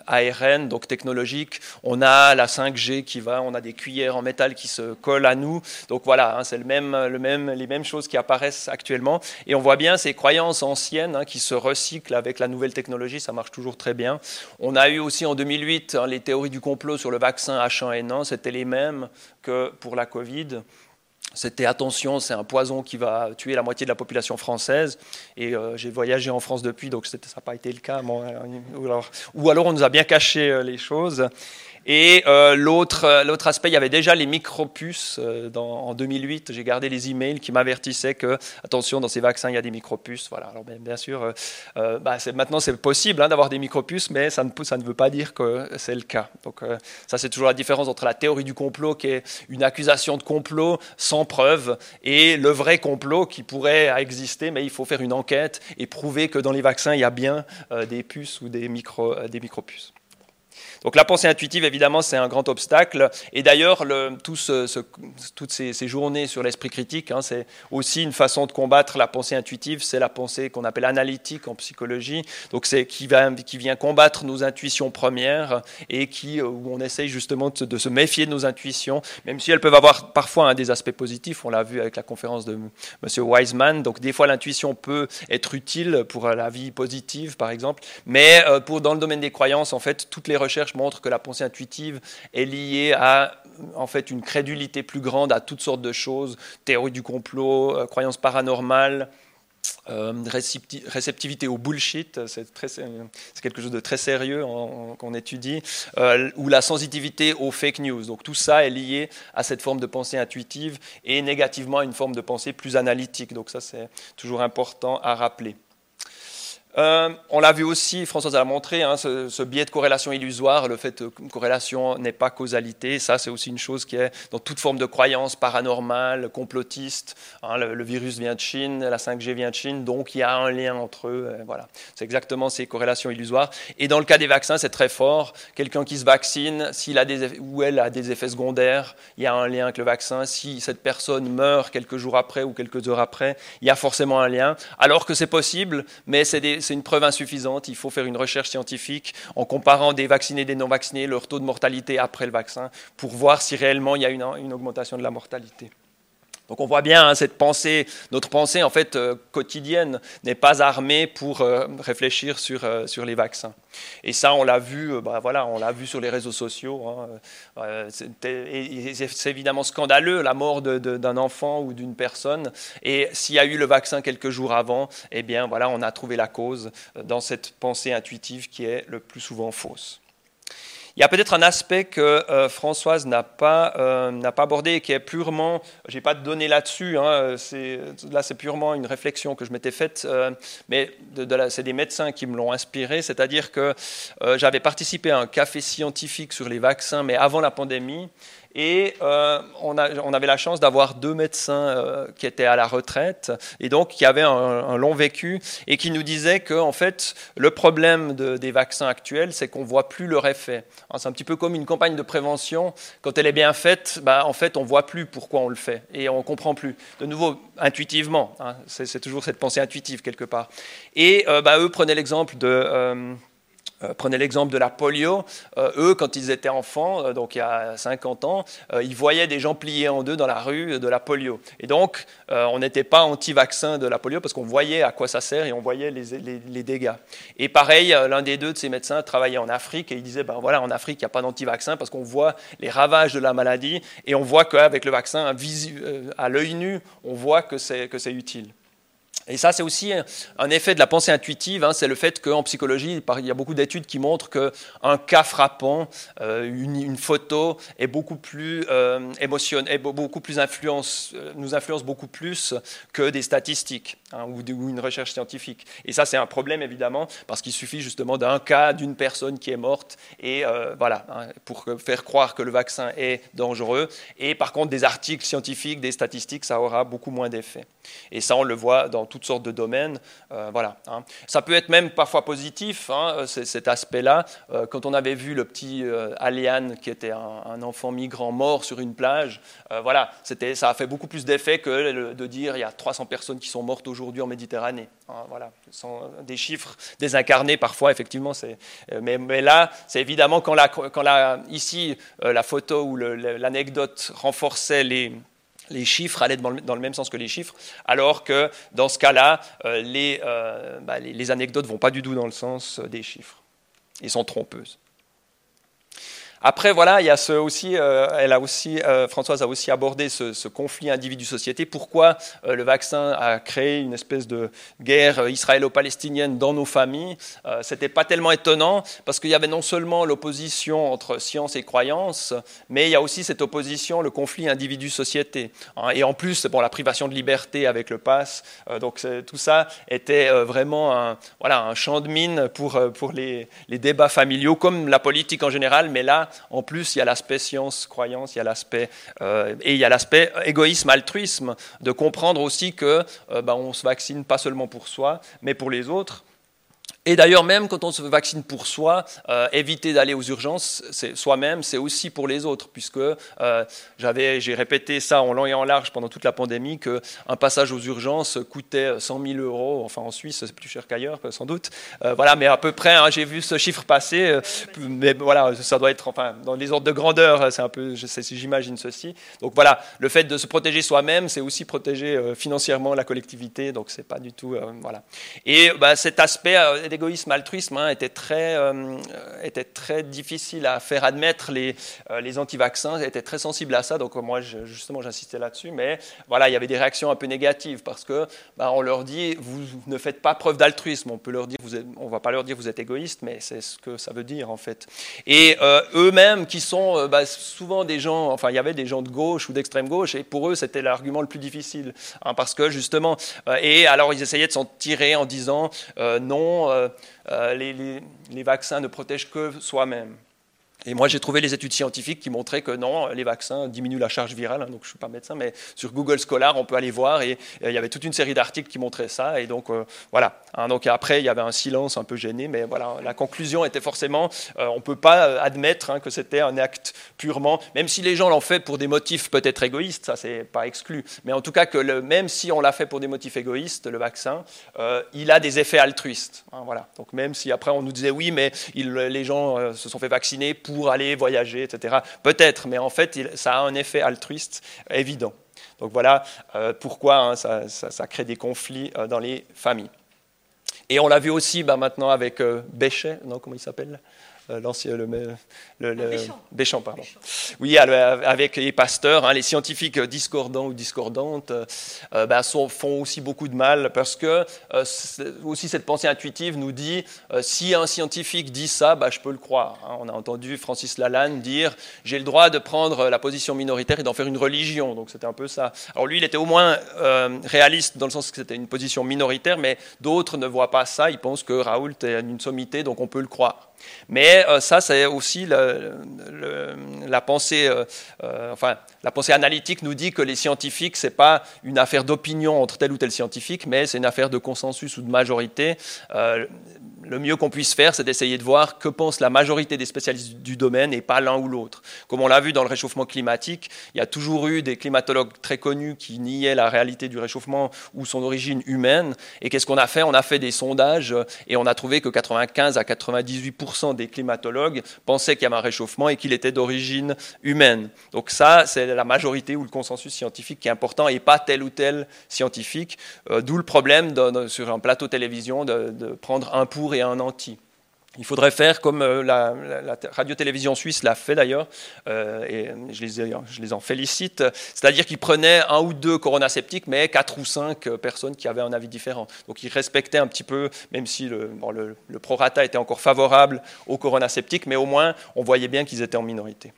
ARN, donc technologique, on a la 5G qui va, on a des cuillères en métal qui se collent à nous. Donc voilà, hein, c'est le même, le même, les mêmes choses qui apparaissent actuellement. Et on voit bien ces croyances anciennes hein, qui se recyclent avec la nouvelle technologie, ça marche toujours très bien. On a eu aussi en 2008 les théories du complot sur le vaccin H1N1, c'était les mêmes que pour la Covid. C'était attention, c'est un poison qui va tuer la moitié de la population française. Et euh, j'ai voyagé en France depuis, donc ça n'a pas été le cas. ou, alors, ou, alors, on nous a bien caché euh, les choses. Et euh, l'autre, l'autre aspect, il y avait déjà les micropuces. en 2008, j'ai gardé les emails qui m'avertissaient que, attention, dans ces vaccins, il y a des micropuces. Voilà. Alors, bien, sûr, bah, maintenant, c'est possible hein, d'avoir des micropuces, mais ça ne, ça ne veut pas dire que c'est le cas. Donc, ça, c'est toujours la différence entre la théorie du complot, qui est une accusation de complot sans preuve, et le vrai complot qui pourrait exister, mais il faut faire une enquête et prouver que dans les vaccins, il y a bien des puces ou des, micro, des micropuces. Donc la pensée intuitive, évidemment, c'est un grand obstacle. Et d'ailleurs, tout toutes ces, journées sur l'esprit critique, hein, c'est aussi une façon de combattre la pensée intuitive. C'est la pensée qu'on appelle analytique en psychologie. Donc c'est qui, qui vient combattre nos intuitions premières et qui, euh, où on essaye justement de, se méfier de nos intuitions, même si elles peuvent avoir parfois des aspects positifs. On l'a vu avec la conférence de M. Wiseman. Donc des fois, l'intuition peut être utile pour la vie positive, par exemple. Mais euh, pour, dans le domaine des croyances, en fait, toutes les recherches montre que la pensée intuitive est liée à en fait une crédulité plus grande à toutes sortes de choses, théorie du complot, euh, croyances paranormales, euh, réceptivité au bullshit, c'est quelque chose de très sérieux qu'on étudie, euh, ou la sensitivité aux fake news. Donc tout ça est lié à cette forme de pensée intuitive et négativement à une forme de pensée plus analytique. Donc ça c'est toujours important à rappeler. Euh, on l'a vu aussi, Françoise l'a montré, hein, ce, biais de corrélation illusoire, le fait qu'une corrélation n'est pas causalité, ça c'est aussi une chose qui est dans toute forme de croyance paranormale, complotiste. Hein, le, virus vient de Chine, la 5G vient de Chine, donc il y a un lien entre eux. Euh, voilà, c'est exactement ces corrélations illusoires. Et dans le cas des vaccins, c'est très fort. Quelqu'un qui se vaccine, s'il a des ou elle a des effets secondaires, il y a un lien avec le vaccin. Si cette personne meurt quelques jours après ou quelques heures après, il y a forcément un lien. Alors que c'est possible, mais c'est des c'est une preuve insuffisante. Il faut faire une recherche scientifique en comparant des vaccinés et des non vaccinés, leur taux de mortalité après le vaccin, pour voir si réellement il y a une, augmentation de la mortalité. Donc on voit bien hein, cette pensée, notre pensée en fait euh, quotidienne n'est pas armée pour euh, réfléchir sur, euh, sur les vaccins. Et ça, on l'a vu, bah, voilà, on l'a vu sur les réseaux sociaux. Hein. c'est évidemment scandaleux la mort d'un enfant ou d'une personne. Et s'il y a eu le vaccin quelques jours avant, eh bien voilà, on a trouvé la cause dans cette pensée intuitive qui est le plus souvent fausse. Il y a peut-être un aspect que euh, Françoise n'a pas, euh, pas abordé et qui est purement, je n'ai pas de données là-dessus, hein, là c'est purement une réflexion que je m'étais faite, euh, mais c'est des médecins qui me l'ont inspiré, c'est-à-dire que j'avais participé à un café scientifique sur les vaccins, mais avant la pandémie, et euh, on, avait la chance d'avoir deux médecins euh, qui étaient à la retraite et donc qui avaient un, long vécu et qui nous disaient que en fait le problème des vaccins actuels, c'est qu'on voit plus leur effet. Hein, c'est un petit peu comme une campagne de prévention. Quand elle est bien faite, bah, en fait on voit plus pourquoi on le fait et on comprend plus. De nouveau intuitivement, hein, c'est, toujours cette pensée intuitive quelque part. Et euh, bah, eux prenaient l'exemple de prenez l'exemple de la polio. Euh, eux, quand ils étaient enfants, euh, donc il y a 50 ans, ils voyaient des gens pliés en deux dans la rue de la polio. Et donc, on n'était pas anti-vaccin de la polio parce qu'on voyait à quoi ça sert et on voyait les, dégâts. Et pareil, l'un des deux de ces médecins travaillait en Afrique et il disait, ben voilà, en Afrique, il n'y a pas d'anti-vaccin parce qu'on voit les ravages de la maladie et on voit qu'avec le vaccin, à l'œil nu, on voit que c'est utile. Et ça, c'est aussi un effet de la pensée intuitive, hein, c'est le fait qu'en psychologie, il y a beaucoup d'études qui montrent qu'un cas frappant, euh, une, photo, est beaucoup plus euh, émotionnel, beaucoup plus influence, euh, nous influence beaucoup plus que des statistiques hein, ou, une recherche scientifique. Et ça, c'est un problème évidemment, parce qu'il suffit justement d'un cas d'une personne qui est morte, et voilà, hein, pour faire croire que le vaccin est dangereux. Et par contre, des articles scientifiques, des statistiques, ça aura beaucoup moins d'effet. Et ça, on le voit dans toutes sortes de domaines. Euh, voilà, hein. Ça peut être même parfois positif, hein, cet aspect-là. Euh, quand on avait vu le petit euh, qui était un, enfant migrant mort sur une plage, voilà, ça a fait beaucoup plus d'effet que de dire il y a 300 personnes qui sont mortes aujourd'hui en Méditerranée. Hein, voilà, sont des chiffres désincarnés parfois, effectivement. Mais, là, c'est évidemment quand, quand la, ici la photo ou l'anecdote renforçait les les chiffres allaient dans le, même sens que les chiffres, alors que dans ce cas-là, euh, euh, bah, les, anecdotes ne vont pas du tout dans le sens des chiffres. Ils sont trompeuses. Après, voilà, il y a ce aussi, euh, elle a aussi, euh, Françoise a aussi abordé ce, conflit individu-société. Pourquoi le vaccin a créé une espèce de guerre israélo-palestinienne dans nos familles C'était pas tellement étonnant parce qu'il y avait non seulement l'opposition entre science et croyance, mais il y a aussi cette opposition, le conflit individu-société. Hein. et en plus, bon, la privation de liberté avec le pass. donc tout ça était vraiment un, voilà, un champ de mine pour, pour les, les débats familiaux, comme la politique en général, mais là, en plus, il y a l'aspect science-croyance, il y a l'aspect euh, et il y a l'aspect égoïsme-altruisme, de comprendre aussi que euh, ben, on se vaccine pas seulement pour soi, mais pour les autres. Et d'ailleurs, même quand on se vaccine pour soi, euh, éviter d'aller aux urgences soi-même, c'est aussi pour les autres, puisque euh, j'ai répété ça en long et en large pendant toute la pandémie, qu'un passage aux urgences coûtait 100 000 euros, enfin en Suisse c'est plus cher qu'ailleurs sans doute, euh, voilà, mais à peu près, hein, j'ai vu ce chiffre passer, mais voilà, ça doit être, enfin, dans les ordres de grandeur, c'est un peu, j'imagine ceci. Donc voilà, le fait de se protéger soi-même, c'est aussi protéger financièrement la collectivité, donc c'est pas du tout, voilà. Et bah, cet aspect l'égoïsme altruisme hein, était, très, euh, était très difficile à faire admettre. Les, euh, les anti-vaccins étaient très sensibles à ça, donc moi, justement, j'insistais là-dessus. Mais voilà, il y avait des réactions un peu négatives parce que bah, on leur dit, vous ne faites pas preuve d'altruisme. On peut leur dire, on va pas leur dire, vous êtes égoïste, mais c'est ce que ça veut dire en fait. Et euh, eux-mêmes, qui sont bah, souvent des gens, enfin, il y avait des gens de gauche ou d'extrême gauche, et pour eux, c'était l'argument le plus difficile, hein, parce que justement, et alors ils essayaient de s'en tirer en disant, non euh, euh, les, vaccins ne protègent que soi-même. Et moi, j'ai trouvé les études scientifiques qui montraient que non, les vaccins diminuent la charge virale. Hein, donc, je ne suis pas médecin, mais sur Google Scholar, on peut aller voir. Et, il y avait toute une série d'articles qui montraient ça. Et donc, euh, voilà. Hein, donc, après, il y avait un silence un peu gêné. Mais voilà, la conclusion était forcément euh, on ne peut pas euh, admettre hein, que c'était un acte purement, même si les gens l'ont fait pour des motifs peut-être égoïstes, ça, c'est pas exclu. Mais en tout cas, que même si on l'a fait pour des motifs égoïstes, le vaccin, il a des effets altruistes. voilà. Donc, même si après, on nous disait oui, mais les gens se sont fait vacciner pour pour aller voyager, etc. Peut-être, mais en fait, ça a un effet altruiste évident. Donc voilà euh, pourquoi hein, ça, crée des conflits euh, dans les familles. Et on l'a vu aussi bah, maintenant avec euh, Béchet, non, comment il s'appelle? L'ancien le, le, Béchamp. pardon. Oui, avec les pasteurs, hein, les scientifiques discordants ou discordantes euh, bah, font aussi beaucoup de mal parce que euh, aussi cette pensée intuitive nous dit si un scientifique dit ça, bah, je peux le croire. Hein. On a entendu Francis Lalanne dire j'ai le droit de prendre la position minoritaire et d'en faire une religion. Donc c'était un peu ça. Alors lui, il était au moins réaliste dans le sens que c'était une position minoritaire, mais d'autres ne voient pas ça. Ils pensent que Raoult est une sommité, donc on peut le croire. Mais euh, ça, c'est aussi la pensée, euh, euh, enfin, la pensée analytique nous dit que les scientifiques, c'est pas une affaire d'opinion entre tel ou tel scientifique, mais c'est une affaire de consensus ou de majorité le mieux qu'on puisse faire, c'est d'essayer de voir que pense la majorité des spécialistes du domaine et pas l'un ou l'autre. Comme on l'a vu dans le réchauffement climatique, il y a toujours eu des climatologues très connus qui niaient la réalité du réchauffement ou son origine humaine. Et qu'est-ce qu'on a fait? On a fait des sondages et on a trouvé que 95 à 98% des climatologues pensaient qu'il y avait un réchauffement et qu'il était d'origine humaine. Donc ça, c'est la majorité ou le consensus scientifique qui est important et pas tel ou tel scientifique. Euh, d'où le problème sur un plateau télévision de, de prendre un pour et un anti. Il faudrait faire comme euh, la, radio-télévision suisse l'a fait d'ailleurs, euh, et je les, en félicite, c'est-à-dire qu'ils prenaient un ou deux coronasceptiques, mais quatre ou cinq personnes qui avaient un avis différent. Donc ils respectaient un petit peu, même si le, le, le prorata était encore favorable aux coronasceptiques, mais au moins on voyait bien qu'ils étaient en minorité.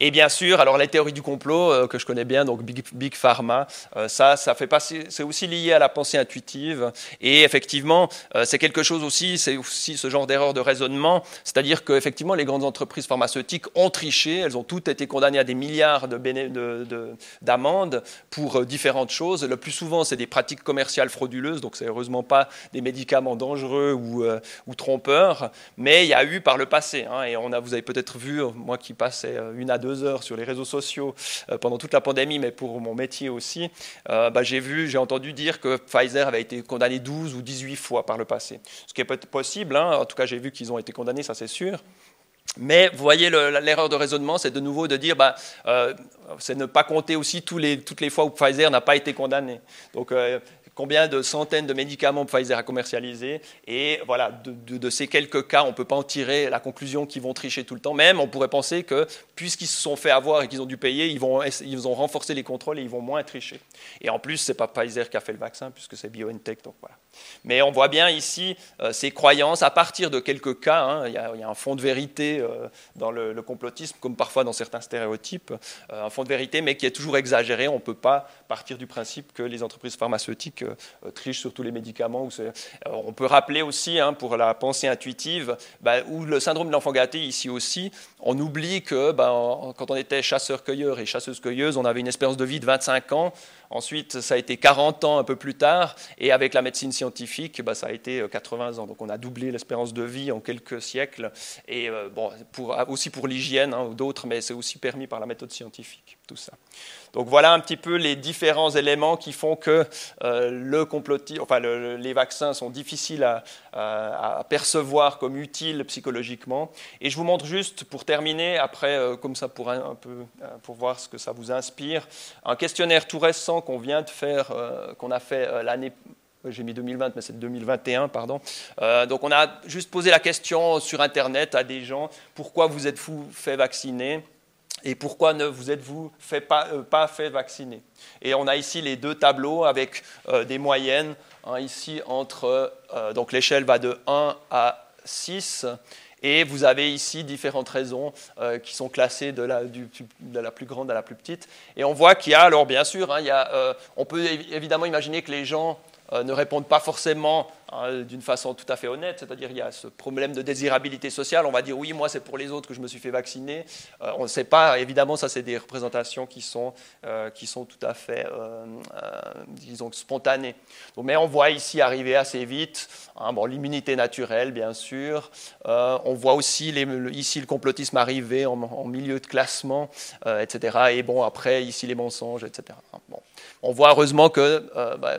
Et bien sûr, alors la théorie du complot euh, que je connais bien, donc Big, Pharma, euh, ça, ça fait c'est aussi lié à la pensée intuitive. Et effectivement, euh, c'est quelque chose aussi, c'est aussi ce genre d'erreur de raisonnement, c'est-à-dire qu'effectivement, les grandes entreprises pharmaceutiques ont triché, elles ont toutes été condamnées à des milliards d'amendes de, pour différentes choses. Le plus souvent, c'est des pratiques commerciales frauduleuses, donc c'est heureusement pas des médicaments dangereux ou, trompeurs, mais il y a eu par le passé, hein, et vous avez peut-être vu, moi qui passais une deux heures sur les réseaux sociaux euh, pendant toute la pandémie, mais pour mon métier aussi, euh, bah, j'ai vu, j'ai entendu dire que Pfizer avait été condamné 12 ou 18 fois par le passé. Ce qui est possible, hein. en tout cas j'ai vu qu'ils ont été condamnés, ça c'est sûr. Mais vous voyez, l'erreur de raisonnement, c'est de nouveau de dire, bah, euh, c'est ne pas compter aussi toutes les fois où Pfizer n'a pas été condamné. Donc, combien de centaines de médicaments Pfizer a commercialisé. Et voilà, de, ces quelques cas, on ne peut pas en tirer la conclusion qu'ils vont tricher tout le temps. Même, on pourrait penser que puisqu'ils se sont fait avoir et qu'ils ont dû payer, ils, vont, ils ont renforcé les contrôles et ils vont moins tricher. Et en plus, ce n'est pas Pfizer qui a fait le vaccin, puisque c'est BioNTech. Donc voilà. Mais on voit bien ici euh, ces croyances à partir de quelques cas. Hein. il, y a, un fond de vérité euh, dans le, complotisme, comme parfois dans certains stéréotypes, euh, un fond de vérité, mais qui est toujours exagéré. On ne peut pas partir du principe que les entreprises pharmaceutiques trichent sur tous les médicaments. on peut rappeler aussi, hein, pour la pensée intuitive, bah, ou le syndrome de l'enfant gâté ici aussi, on oublie que bah, quand on était chasseur-cueilleur et chasseuse-cueilleuse, on avait une espérance de vie de 25 ans. Ensuite, ça a été 40 ans un peu plus tard, et avec la médecine scientifique, bah, ça a été 80 euh, ans. Donc on a doublé l'espérance de vie en quelques siècles, et euh, bon, aussi pour l'hygiène hein, ou d'autres, mais c'est aussi permis par la méthode scientifique, tout ça. Donc voilà un petit peu les différents éléments qui font que euh, le enfin, les vaccins sont difficiles à, percevoir comme utiles psychologiquement. Et je vous montre juste, pour terminer, après, euh, comme ça pour, un, peu, euh, pour voir ce que ça vous inspire, un questionnaire tout récent qu'on vient de faire, qu'on a fait l'année j'ai mis 2020, mais c'est 2021, pardon. donc on a juste posé la question sur Internet à des gens, pourquoi vous êtes-vous fait vacciner? Et pourquoi ne vous êtes-vous pas, euh, fait vacciner? Et on a ici les deux tableaux avec euh, des moyennes. Hein, ici, entre, euh, donc l'échelle va de 1 à 6. Et vous avez ici différentes raisons qui sont classées de la, plus grande à la plus petite. Et on voit qu'il y a, alors bien sûr, hein, a, on peut évidemment imaginer que les gens ne répondent pas forcément Hein, d'une façon tout à fait honnête, c'est-à-dire il y a ce problème de désirabilité sociale, on va dire oui, moi c'est pour les autres que je me suis fait vacciner, euh, on ne sait pas, évidemment ça c'est des représentations qui sont, euh, qui sont tout à fait, euh, disons, spontanées. Donc, mais on voit ici arriver assez vite hein, bon, l'immunité naturelle, bien sûr, on voit aussi ici le complotisme arriver en, milieu de classement, etc. Et bon, après, ici les mensonges, etc. Bon. On voit heureusement que... Bah, euh,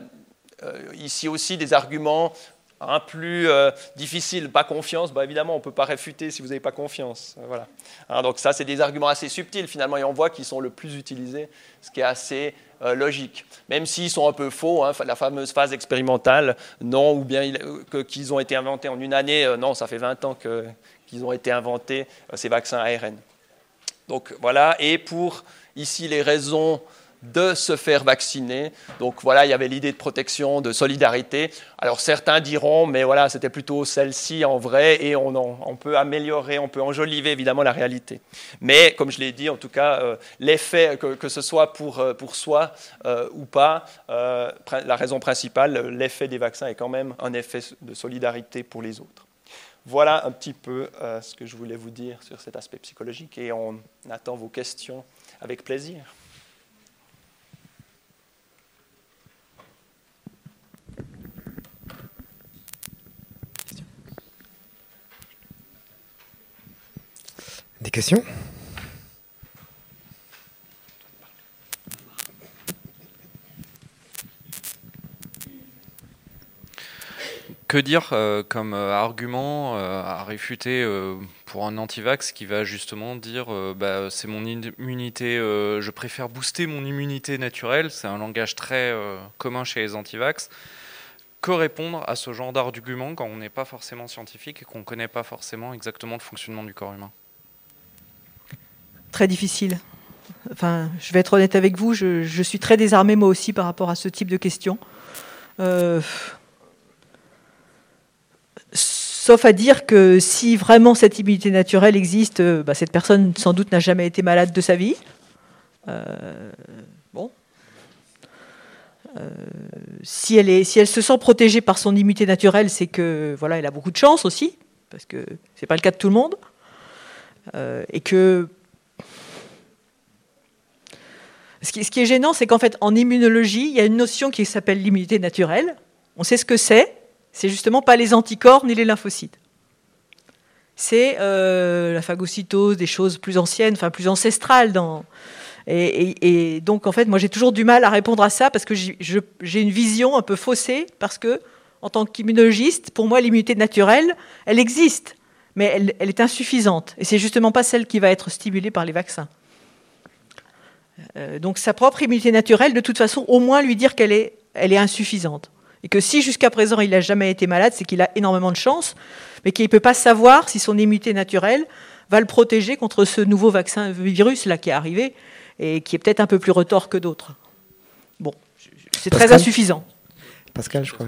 ici aussi des arguments un plus euh, difficiles, pas confiance, bah, évidemment on ne peut pas réfuter si vous n'avez pas confiance. Euh, voilà. Hein, donc ça c'est des arguments assez subtils finalement et on voit qu'ils sont le plus utilisés, ce qui est assez logique. Même s'ils sont un peu faux, hein, la fameuse phase expérimentale, non, ou bien qu'ils ont été inventés en une année, non, ça fait 20 ans qu'ils ont été inventés, ces vaccins ARN. Donc voilà, et pour ici les raisons de se faire vacciner. Donc voilà, il y avait l'idée de protection, de solidarité. Alors certains diront, mais voilà, c'était plutôt celle-ci en vrai, et on, peut améliorer, on peut enjoliver évidemment la réalité. Mais comme je l'ai dit, en tout cas, euh, l'effet, que, ce soit pour, euh, pour soi euh, ou pas, la raison principale, l'effet des vaccins est quand même un effet de solidarité pour les autres. Voilà un petit peu ce que je voulais vous dire sur cet aspect psychologique, et on attend vos questions avec plaisir. Des questions? Que dire euh, comme euh, argument euh, à réfuter pour un anti-vax qui va justement dire bah, c'est mon immunité, je préfère booster mon immunité naturelle, c'est un langage très commun chez les anti-vax. Que répondre à ce genre d'argument quand on n'est pas forcément scientifique et qu'on ne connaît pas forcément exactement le fonctionnement du corps humain? Très difficile. Enfin, je vais être honnête avec vous, je, suis très désarmé moi aussi par rapport à ce type de questions. Euh, sauf à dire que si vraiment cette immunité naturelle existe, euh, bah, cette personne sans doute n'a jamais été malade de sa vie. Euh, bon. si, elle est, si elle se sent protégée par son immunité naturelle, c'est que voilà, elle a beaucoup de chance aussi, parce que c'est pas le cas de tout le monde, et que ce qui, est gênant, c'est qu'en fait, en immunologie, il y a une notion qui s'appelle l'immunité naturelle. On sait ce que c'est. C'est justement pas les anticorps ni les lymphocytes. C'est euh, la phagocytose, des choses plus anciennes, enfin plus ancestrales. Et, donc, en fait, moi, j'ai toujours du mal à répondre à ça parce que j'ai une vision un peu faussée. Parce que, en tant qu'immunologiste, pour moi, l'immunité naturelle, elle existe, mais elle, elle est insuffisante. Et c'est justement pas celle qui va être stimulée par les vaccins. Euh, donc sa propre immunité naturelle, de toute façon, au moins lui dire qu'elle est elle est insuffisante. Et que si jusqu'à présent il n'a jamais été malade, c'est qu'il a énormément de chance, mais qu'il ne peut pas savoir si son immunité naturelle va le protéger contre ce nouveau vaccin virus là qui est arrivé et qui est peut-être un peu plus retors que d'autres. Bon, c'est très insuffisant.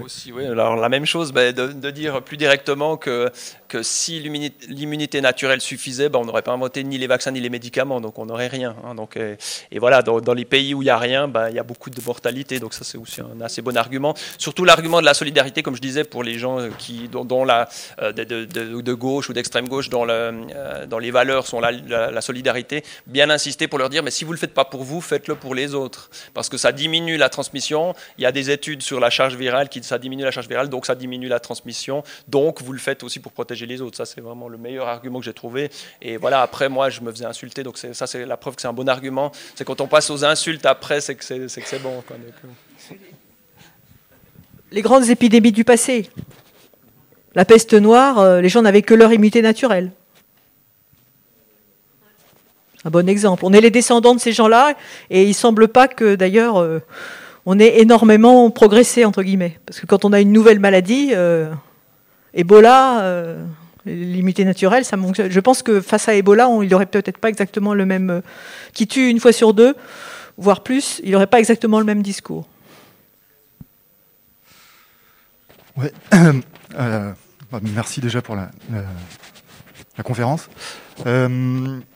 Aussi, oui. Alors la même chose, ben, de, dire plus directement que, que si l'immunité naturelle suffisait, ben, on n'aurait pas inventé ni les vaccins ni les médicaments, donc on n'aurait rien. Hein. donc, et, voilà, dans, les pays où il n'y a rien, ben, il y a beaucoup de mortalité, donc ça c'est aussi un assez bon argument. Surtout l'argument de la solidarité, comme je disais, pour les gens qui, dont, la, euh, de, gauche ou d'extrême gauche, dont, le, euh, les valeurs sont la, la, solidarité, bien insister pour leur dire, mais si vous ne le faites pas pour vous, faites-le pour les autres, parce que ça diminue la transmission. Il y a des études sur la charge virale, qui, ça diminue la charge virale, donc ça diminue la transmission. Donc vous le faites aussi pour protéger les autres. Ça, c'est vraiment le meilleur argument que j'ai trouvé. Et voilà, après, moi, je me faisais insulter. Donc ça, c'est la preuve que c'est un bon argument. C'est quand on passe aux insultes après, c'est que c'est bon. Euh. Les grandes épidémies du passé. La peste noire, euh, les gens n'avaient que leur immunité naturelle. Un bon exemple. On est les descendants de ces gens-là, et il semble pas que d'ailleurs euh, on est énormément progressé, entre guillemets. Parce que quand on a une nouvelle maladie, euh, Ebola, euh, l'immunité naturelle, ça Je pense que face à Ebola, il n'aurait peut-être pas exactement le même. Euh, qui tue une fois sur deux, voire plus, il n'aurait pas exactement le même discours. Bah, merci déjà pour la conférence.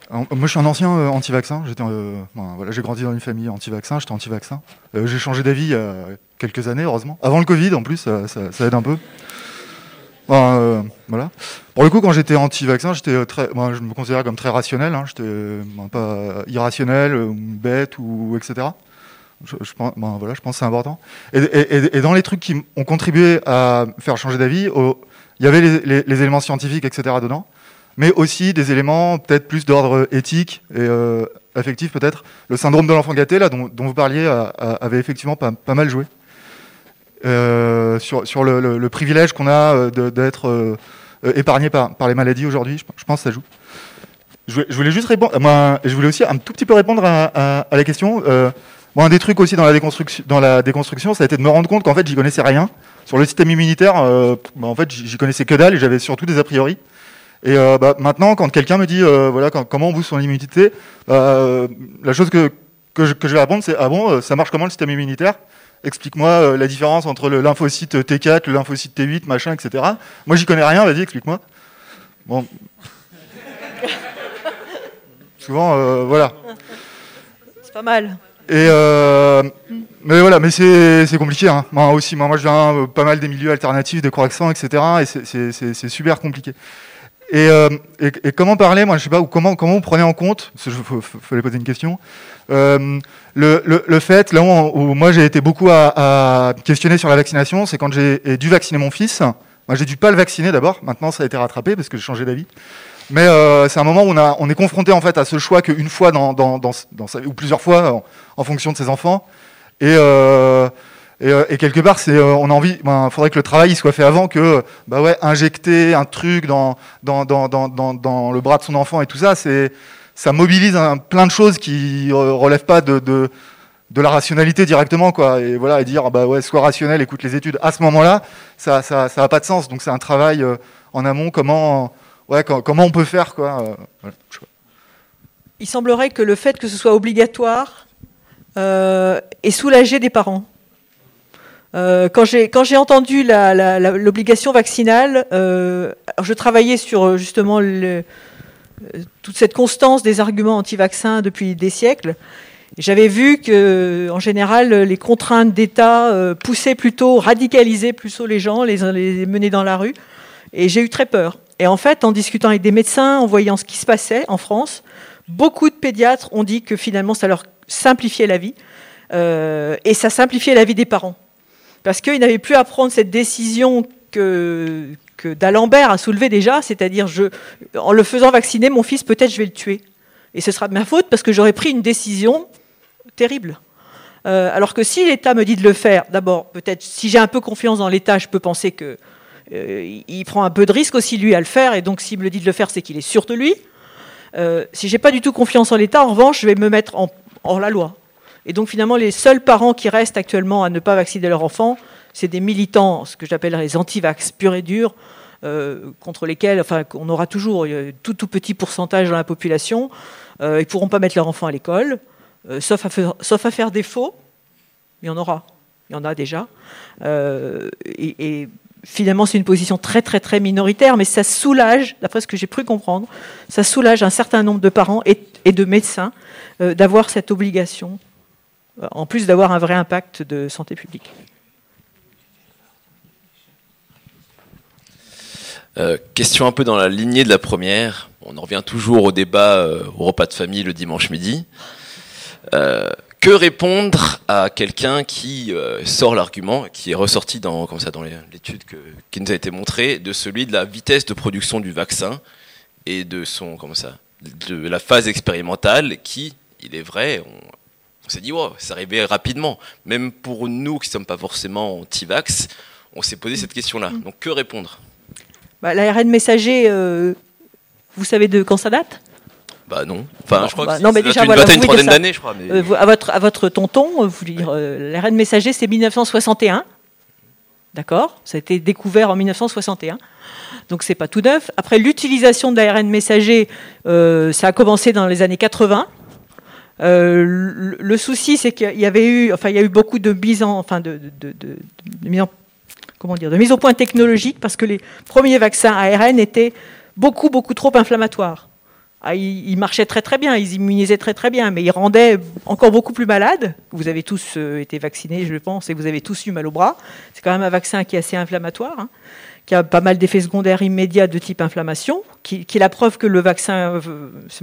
Moi, je suis un ancien euh, anti-vaccin. Euh, j'ai grandi dans une famille anti-vaccin. J'étais anti-vaccin. Euh, j'ai changé d'avis il y a quelques années, heureusement. Avant le Covid, en plus, ça, aide un peu. voilà. Pour le coup, quand j'étais anti-vaccin, j'étais très, je me considérais comme très rationnel. Hein. J'étais pas irrationnel, bête ou etc. Je, pense, voilà, je pense que c'est important. Et, dans les trucs qui ont contribué à faire changer d'avis, il y avait les éléments scientifiques, etc. dedans mais aussi des éléments peut-être plus d'ordre éthique et euh, affectif peut-être. Le syndrome de l'enfant gâté, là, dont, vous parliez, avait effectivement pas, mal joué. Euh, sur, le, privilège qu'on a euh, d'être épargné par, par les maladies aujourd'hui, je, pense que ça joue. Je, voulais juste répondre, moi, je voulais aussi un tout petit peu répondre à, la question. Bon, un des trucs aussi dans la déconstruction, dans la déconstruction, ça a été de me rendre compte qu'en fait, j'y connaissais rien. Sur le système immunitaire, bah, en fait, j'y connaissais que dalle et j'avais surtout des a priori. Et euh, bah, maintenant, quand quelqu'un me dit euh, voilà comment on booste son immunité, euh, la chose que, que, je, vais répondre, c'est ah bon, ça marche comment le système immunitaire? Explique-moi la différence entre le lymphocyte T4, le lymphocyte T8, machin, etc. Moi, j'y connais rien. Vas-y, explique-moi. Bon. Souvent, voilà. C'est pas mal. Et mais voilà, mais c'est compliqué. Hein. Moi aussi, moi, je viens pas mal des milieux alternatifs, des corrections, etc. Et c'est super compliqué. Euh, et, et, comment parler, moi je sais pas, ou comment, comment vous prenez en compte, il fallait poser une question, euh, le, le, le, fait, là où, moi j'ai été beaucoup à, à, questionner sur la vaccination, c'est quand j'ai dû vacciner mon fils. Moi j'ai dû pas le vacciner d'abord, maintenant ça a été rattrapé parce que j'ai changé d'avis. Mais euh, c'est un moment où on, a, on est confronté en fait à ce choix qu'une fois dans, dans, dans, dans ou plusieurs fois en, en, fonction de ses enfants. Et euh, euh, et, quelque part, c'est, euh, on a envie, il ben, faudrait que le travail soit fait avant que, bah ouais, injecter un truc dans, le bras de son enfant et tout ça, c'est, ça mobilise plein de choses qui relèvent pas de, la rationalité directement, quoi. Et voilà, et dire, bah ouais, sois rationnel, écoute les études. À ce moment-là, ça, ça, ça a pas de sens. Donc c'est un travail euh, en amont, comment, ouais, comment on peut faire, quoi. Il semblerait que le fait que ce soit obligatoire euh, ait soulagé des parents. Euh, quand j'ai entendu l'obligation vaccinale, euh, je travaillais sur euh, justement toute cette constance des arguments anti-vaccins depuis des siècles. J'avais vu que, en général, les contraintes d'État poussaient plutôt, radicalisaient plutôt les gens, les, menaient dans la rue. Et j'ai eu très peur. Et en fait, en discutant avec des médecins, en voyant ce qui se passait en France, beaucoup de pédiatres ont dit que finalement, ça leur simplifiait la vie. et ça simplifiait la vie des parents parce qu'il n'avait plus à prendre cette décision que, d'Alembert a soulevée déjà, c'est-à-dire je, en le faisant vacciner, mon fils, peut-être je vais le tuer. Et ce sera de ma faute parce que j'aurais pris une décision terrible. Euh, alors que si l'État me dit de le faire, d'abord, peut-être, si j'ai un peu confiance dans l'État, je peux penser qu'il euh, prend un peu de risque aussi lui à le faire, et donc s'il me le dit de le faire, c'est qu'il est sûr de lui. Euh, si j'ai pas du tout confiance en l'État, en revanche, je vais me mettre en, hors la loi. Et donc finalement, les seuls parents qui restent actuellement à ne pas vacciner leur enfant, c'est des militants, ce que j'appellerais les anti-vax purs et durs, euh, contre lesquels, enfin, on aura toujours tout, tout petit pourcentage dans la population. Euh, ils ne pourront pas mettre leur enfant à l'école, euh, sauf, à faire, défaut. Il y en aura, il y en a déjà. Et, finalement, c'est une position très, très, très minoritaire, mais ça soulage, d'après ce que j'ai pu comprendre, ça soulage un certain nombre de parents et de médecins d'avoir cette obligation, en plus d'avoir un vrai impact de santé publique. Euh, question un peu dans la lignée de la première. On en revient toujours au débat euh, au repas de famille le dimanche midi. Euh, que répondre à quelqu'un qui sort l'argument, qui est ressorti dans, comme ça, dans l'étude qui nous a été montrée, de celui de la vitesse de production du vaccin et de son, comme ça, de la phase expérimentale qui, il est vrai, s'est dit, wow, ça arrivait rapidement. Même pour nous qui ne sommes pas forcément anti-vax, on s'est posé cette question-là. Donc que répondre? Bah, L'ARN messager, euh, vous savez de quand ça date? Bah non. Enfin, je crois bah, que non, mais déjà, une voilà, vingtaine, trentaine d'années, je crois. Mais... Euh, à, votre, à votre tonton, euh, vous dire, euh, l'ARN messager, c'est 1961. D'accord? Ça a été découvert en 1961. Donc c'est pas tout neuf. Après l'utilisation de l'ARN messager, euh, ça a commencé dans les années 80. Euh, le, souci, c'est qu'il y avait eu, enfin, il y a eu beaucoup de mises en, enfin, de, de, mise de mise au point technologique parce que les premiers vaccins ARN étaient beaucoup, beaucoup trop inflammatoires. Ah, ils, marchaient très très bien, ils immunisaient très très bien, mais ils rendaient encore beaucoup plus malades. Vous avez tous euh, été vaccinés, je pense, et vous avez tous eu mal au bras. C'est quand même un vaccin qui est assez inflammatoire. Hein qui a pas mal d'effets secondaires immédiats de type inflammation, qui, est la preuve que le vaccin,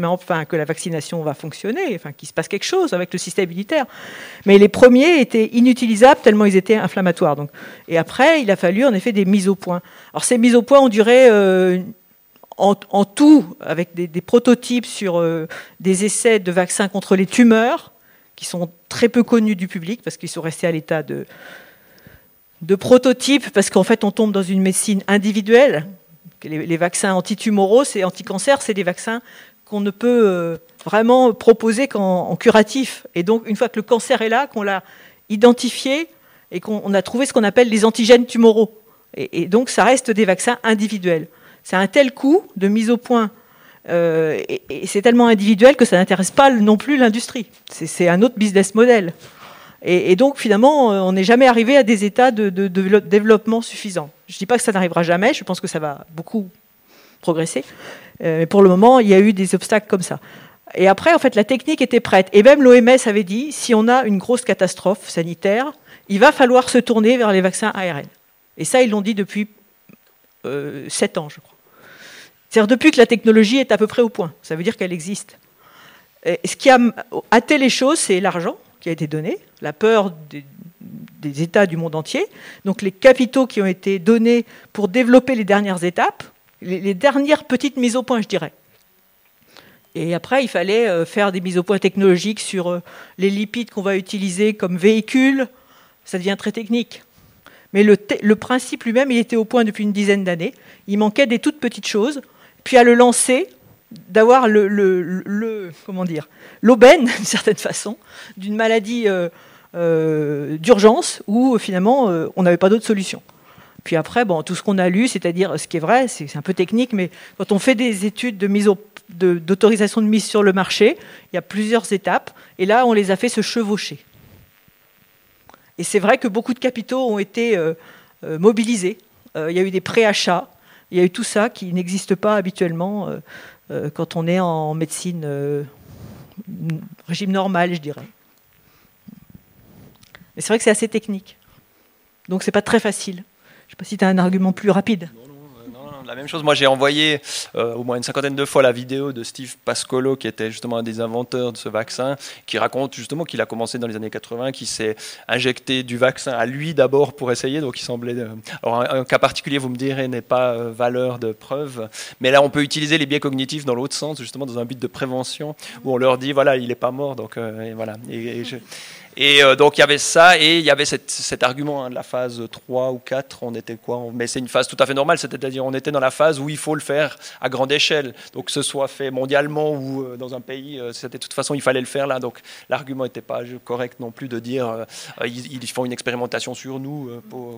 enfin que la vaccination va fonctionner, enfin qu'il se passe quelque chose avec le système immunitaire. Mais les premiers étaient inutilisables tellement ils étaient inflammatoires. Et après, il a fallu en effet des mises au point. Alors ces mises au point ont duré euh, en, tout, avec des, des prototypes sur euh, des essais de vaccins contre les tumeurs, qui sont très peu connus du public parce qu'ils sont restés à l'état de de prototypes, parce qu'en fait, on tombe dans une médecine individuelle. Les, vaccins antitumoraux et anticancer, c'est des vaccins qu'on ne peut euh, vraiment proposer qu'en curatif. Et donc, une fois que le cancer est là, qu'on l'a identifié et qu'on a trouvé ce qu'on appelle les antigènes tumoraux. Et, donc, ça reste des vaccins individuels. C'est un tel coût de mise au point. Euh, et c'est tellement individuel que ça n'intéresse pas non plus l'industrie. C'est un autre business model. Et, donc, finalement, euh, on n'est jamais arrivé à des états de, développement suffisants. Je ne dis pas que ça n'arrivera jamais, je pense que ça va beaucoup progresser. Euh, mais pour le moment, il y a eu des obstacles comme ça. Et après, en fait, la technique était prête. Et même l'OMS avait dit, si on a une grosse catastrophe sanitaire, il va falloir se tourner vers les vaccins ARN. Et ça, ils l'ont dit depuis euh, 7 ans, je crois. C'est-à-dire depuis que la technologie est à peu près au point. Ça veut dire qu'elle existe. Ce qui a hâté les choses, c'est l'argent a été donné, la peur des, États du monde entier, donc les capitaux qui ont été donnés pour développer les dernières étapes, les, dernières petites mises au point, je dirais. Et après, il fallait euh, faire des mises au point technologiques sur euh, les lipides qu'on va utiliser comme véhicule. Ça devient très technique. Mais le principe lui-même, il était au point depuis une dizaine d'années. Il manquait des toutes petites choses. Puis à le lancer, d'avoir le, comment dire l'aubaine d'une certaine façon d'une maladie euh, euh, d'urgence où finalement euh, on n'avait pas d'autre solution. Puis après, bon, tout ce qu'on a lu, c'est-à-dire ce qui est vrai, c'est un peu technique, mais quand on fait des études de mise d'autorisation de, mise sur le marché, il y a plusieurs étapes, et là on les a fait se chevaucher. Et c'est vrai que beaucoup de capitaux ont été mobilisés. Il y a eu des préachats, il y a eu tout ça qui n'existe pas habituellement quand on est en médecine euh, régime normal, je dirais. Mais c'est vrai que c'est assez technique. Donc c'est pas très facile. Je ne sais pas si tu as un argument plus rapide. La même chose. Moi, j'ai envoyé euh, au moins une cinquantaine de fois la vidéo de Steve Pascolo, qui était justement un des inventeurs de ce vaccin, qui raconte justement qu'il a commencé dans les années 80, qui s'est injecté du vaccin à lui d'abord pour essayer. Donc, il semblait. Euh, alors, un, cas particulier, vous me direz, n'est pas euh, valeur de preuve. Mais là, on peut utiliser les biais cognitifs dans l'autre sens, justement dans un but de prévention, où on leur dit voilà, il n'est pas mort. Donc, voilà. Et je, Et euh, donc il y avait ça, et il y avait cet, argument hein, de la phase 3 ou 4, on était quoi Mais c'est une phase tout à fait normale, c'est-à-dire on était dans la phase où il faut le faire à grande échelle. Donc que ce soit fait mondialement ou euh, dans un pays, euh, c'était de toute façon, il fallait le faire là. Donc l'argument n'était pas correct non plus de dire ils, font une expérimentation sur nous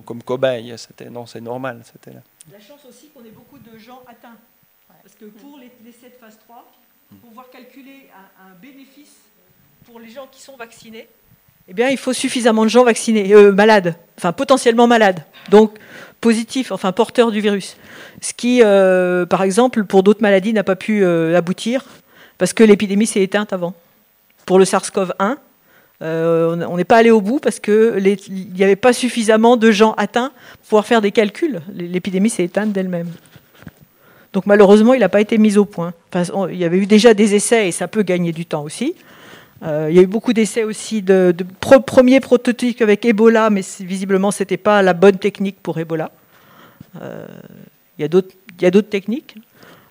comme cobayes. Non, c'est normal. La chance aussi qu'on ait beaucoup de gens atteints. Parce que pour les, l'essai de phase 3, pour pouvoir calculer un bénéfice pour les gens qui sont vaccinés, eh bien, il faut suffisamment de gens vaccinés, euh, malades, enfin potentiellement malades, donc positifs, enfin porteurs du virus. Ce qui, euh, par exemple, pour d'autres maladies, n'a pas pu euh, aboutir parce que l'épidémie s'est éteinte avant. Pour le SARS-CoV-1, euh, on n'est pas allé au bout parce que les- il n'y avait pas suffisamment de gens atteints pour pouvoir faire des calculs. L'épidémie s'est éteinte d'elle-même. Donc malheureusement, il n'a pas été mis au point. Il y avait eu déjà des essais et ça peut gagner du temps aussi. Euh, il y a eu beaucoup d'essais aussi de, de pro- premiers prototypes avec Ebola, mais visiblement, ce n'était pas la bonne technique pour Ebola. Euh, il y a d'autres techniques.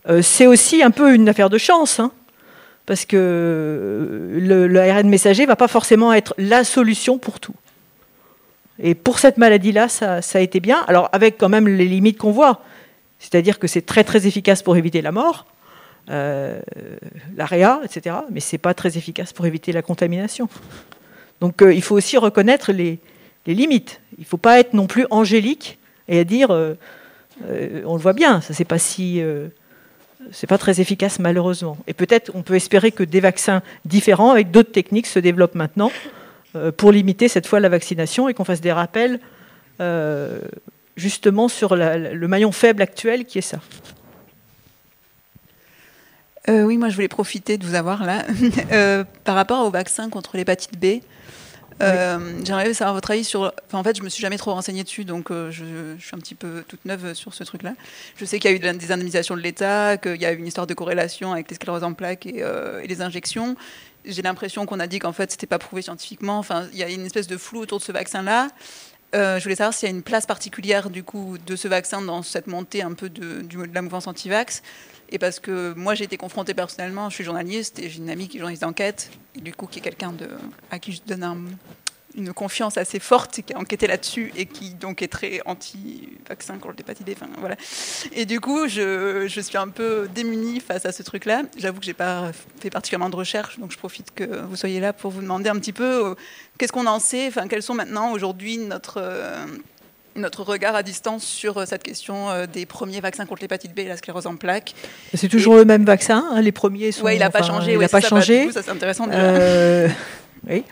Euh, c'est aussi un peu une affaire de chance, hein, parce que le, le messager ne va pas forcément être la solution pour tout. Et pour cette maladie-là, ça, ça a été bien. Alors avec quand même les limites qu'on voit. C'est-à-dire que c'est très très efficace pour éviter la mort, euh, l'AREA, etc. Mais c'est pas très efficace pour éviter la contamination. Donc euh, il faut aussi reconnaître les, limites. Il ne faut pas être non plus angélique et dire, euh, on le voit bien, ça c'est pas si, pas très efficace malheureusement. Et peut-être on peut espérer que des vaccins différents avec d'autres techniques se développent maintenant pour limiter cette fois la vaccination et qu'on fasse des rappels justement sur le maillon faible actuel qui est ça. Euh, oui, moi je voulais profiter de vous avoir là. Euh, par rapport au vaccin contre l'hépatite B, euh, j'aimerais savoir votre avis sur. Enfin, en fait, je me suis jamais trop renseignée dessus, donc je, je suis un petit peu toute neuve sur ce truc-là. Je sais qu'il y a eu des indemnisations de l'État, qu'il y a eu une histoire de corrélation avec les scléroses en plaques et, et les injections. J'ai l'impression qu'on a dit qu'en fait, c'était pas prouvé scientifiquement. Enfin, il y a une espèce de flou autour de ce vaccin-là. Euh, je voulais savoir s'il y a une place particulière du coup de ce vaccin dans cette montée un peu de, la mouvance anti-vax. Et parce que moi j'ai été confrontée personnellement, je suis journaliste et j'ai une amie qui est journaliste d'enquête, et du coup qui est quelqu'un de, à qui je donne un- une confiance assez forte, qui a enquêté là-dessus et qui donc est très anti-vaccin contre l'hépatite B. Enfin, voilà. Et du coup je, je suis un peu démunie face à ce truc-là. J'avoue que j'ai pas fait particulièrement de recherche, donc je profite que vous soyez là pour vous demander un petit peu euh, qu'est-ce qu'on en sait, enfin quels sont maintenant aujourd'hui notre euh, notre regard à distance sur euh, cette question des premiers vaccins contre l'hépatite B et la sclérose en plaques? C'est toujours le même vaccin, hein, les premiers sont. Ouais, il n'a pas changé. Il ouais, n'a pas bah, changé. du coup, ça c'est intéressant. déjà. Euh, oui.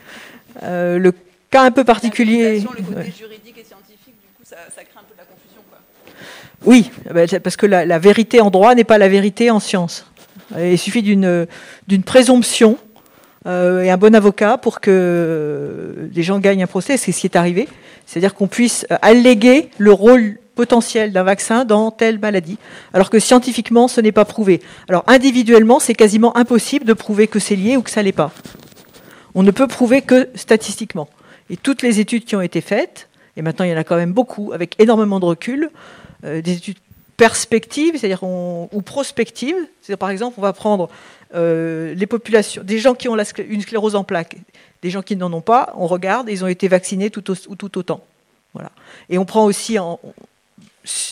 Euh, le cas un peu particulier. La le côté ouais. juridique et scientifique, du coup, ça, ça crée un peu de la confusion. Quoi. Oui, parce que la, la vérité en droit n'est pas la vérité en science. Euh, Il suffit d'une présomption euh, et un bon avocat pour que les gens gagnent un procès. C'est ce qui est arrivé. C'est-à-dire qu'on puisse euh, alléguer le rôle potentiel d'un vaccin dans telle maladie, alors que scientifiquement, ce n'est pas prouvé. Alors individuellement, c'est quasiment impossible de prouver que c'est lié ou que ça l'est pas. On ne peut prouver que statistiquement. Et toutes les études qui ont été faites, et maintenant il y en a quand même beaucoup, avec énormément de recul, euh, des études perspectives, c'est-à-dire ou prospectives. C'est-à-dire par exemple, on va prendre euh, les populations, des gens qui ont une sclérose en plaques, des gens qui n'en ont pas, on regarde, ils ont été vaccinés tout, au- tout autant. Voilà. Et on prend aussi en,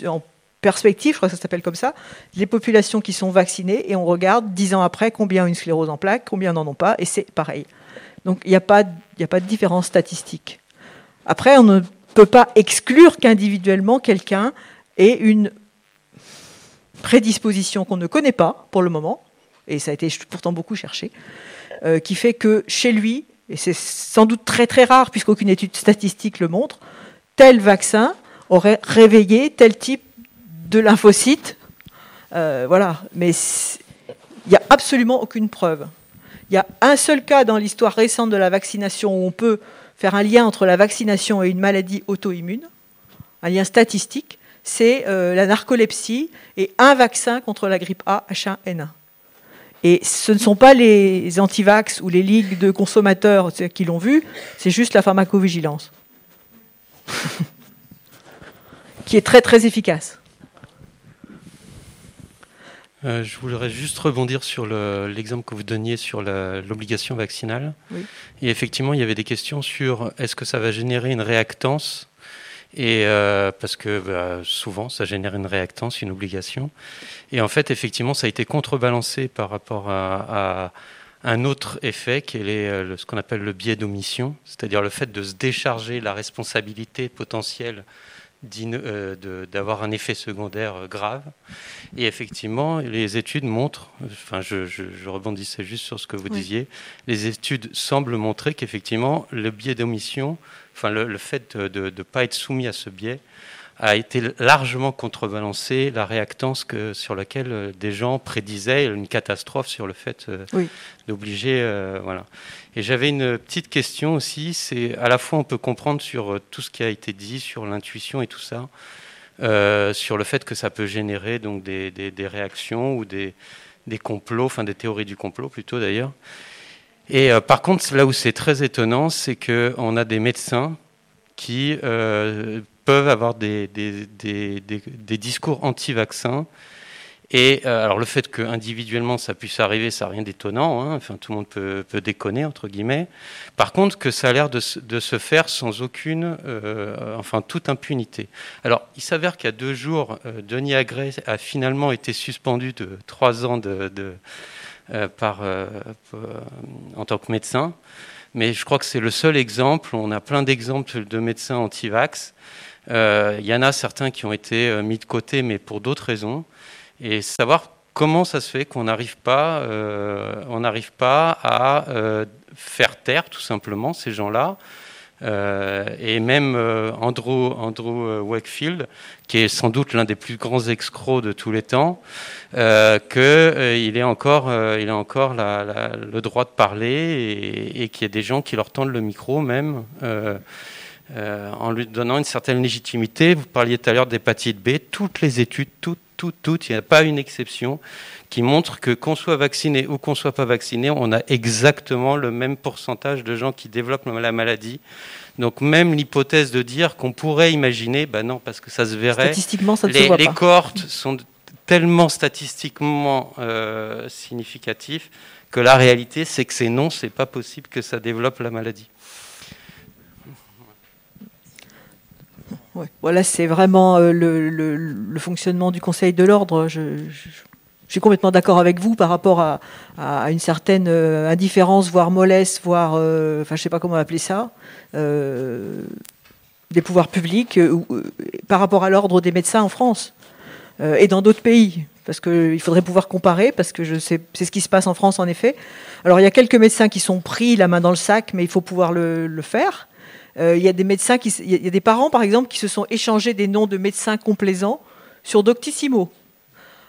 en perspective, je crois que ça s'appelle comme ça, les populations qui sont vaccinées et on regarde dix ans après combien ont une sclérose en plaques, combien n'en ont pas, et c'est pareil. Donc il n'y a, pas- de différence statistique. Après, on ne peut pas exclure qu'individuellement quelqu'un ait une prédisposition qu'on ne connaît pas pour le moment, et ça a été pourtant beaucoup cherché, euh, qui fait que chez lui, et c'est sans doute très très rare puisqu'aucune étude statistique le montre, tel vaccin aurait réveillé tel type de lymphocyte. Euh, voilà, mais il n'y a absolument aucune preuve. Il y a un seul cas dans l'histoire récente de la vaccination où on peut faire un lien entre la vaccination et une maladie auto-immune, un lien statistique, c'est euh, la narcolepsie et un vaccin contre la grippe A H1N1. Et ce ne sont pas les antivax ou les ligues de consommateurs qui l'ont vu, c'est juste la pharmacovigilance, qui est très très efficace. Euh, je voudrais juste rebondir sur l'exemple que vous donniez sur l'obligation vaccinale. Oui. Et effectivement, il y avait des questions sur est-ce que ça va générer une réactance et euh, parce que bah, souvent, ça génère une réactance, une obligation. Et en fait, effectivement, ça a été contrebalancé par rapport à, à un autre effet qui est euh, ce qu'on appelle le biais d'omission, c'est-à-dire le fait de se décharger la responsabilité potentielle d'avoir un effet secondaire euh, grave. Et effectivement, les études montrent, enfin je, rebondissais juste sur ce que vous disiez, les études semblent montrer qu'effectivement, le biais d'omission, enfin le, fait de ne pas être soumis à ce biais, a été largement contrebalancé la réactance que, sur laquelle euh, des gens prédisaient une catastrophe sur le fait euh, d'obliger. Euh, voilà. Et j'avais une petite question aussi, c'est à la fois on peut comprendre sur tout ce qui a été dit, sur l'intuition et tout ça, sur le fait que ça peut générer donc des, des, réactions ou des, des, complots, enfin des théories du complot plutôt d'ailleurs. Et par contre, là où c'est très étonnant, c'est qu'on a des médecins qui peuvent avoir des, discours anti-vaccins. Et euh, alors le fait que individuellement ça puisse arriver, ça n'a rien d'étonnant. Hein. Enfin, tout le monde peut, déconner entre guillemets. Par contre, que ça a l'air de, se faire sans aucune, euh, enfin toute impunité. Alors, il s'avère qu'il y a deux jours, euh, Denis Agré a finalement été suspendu de trois ans par, en tant que médecin. Mais je crois que c'est le seul exemple. On a plein d'exemples de médecins anti-vax il y en a certains qui ont été euh, mis de côté, mais pour d'autres raisons. Et savoir comment ça se fait qu'on n'arrive pas, euh, on n'arrive pas à faire taire tout simplement ces gens-là. et même Andrew, Wakefield, qui est sans doute l'un des plus grands escrocs de tous les temps, qu'il ait encore, il a encore le droit de parler et qu'il y ait des gens qui leur tendent le micro même. Euh, en lui donnant une certaine légitimité. Vous parliez tout à l'heure d'hépatite B. Toutes les études, toutes, toutes, toutes, il n'y a pas une exception qui montre que qu'on soit vacciné ou qu'on soit pas vacciné, on a exactement le même pourcentage de gens qui développent la maladie. Donc même l'hypothèse de dire qu'on pourrait imaginer, ben non, parce que ça se verrait. Statistiquement, ça ne les, se voit les cohortes sont tellement statistiquement euh, significatifs que la réalité, c'est que c'est non, c'est pas possible que ça développe la maladie. Voilà, c'est vraiment euh, le, fonctionnement du Conseil de l'ordre. Je, suis complètement d'accord avec vous par rapport à, une certaine euh, indifférence, voire mollesse, voire, euh, enfin, je sais pas comment appeler ça, des pouvoirs publics par rapport à l'ordre des médecins en France et dans d'autres pays. Parce qu'il faudrait pouvoir comparer, parce que c'est ce qui se passe en France en effet. Alors il y a quelques médecins qui sont pris la main dans le sac, mais il faut pouvoir le faire. Euh, il y a des médecins, qui, il y a des parents par exemple qui se sont échangés des noms de médecins complaisants sur Doctissimo.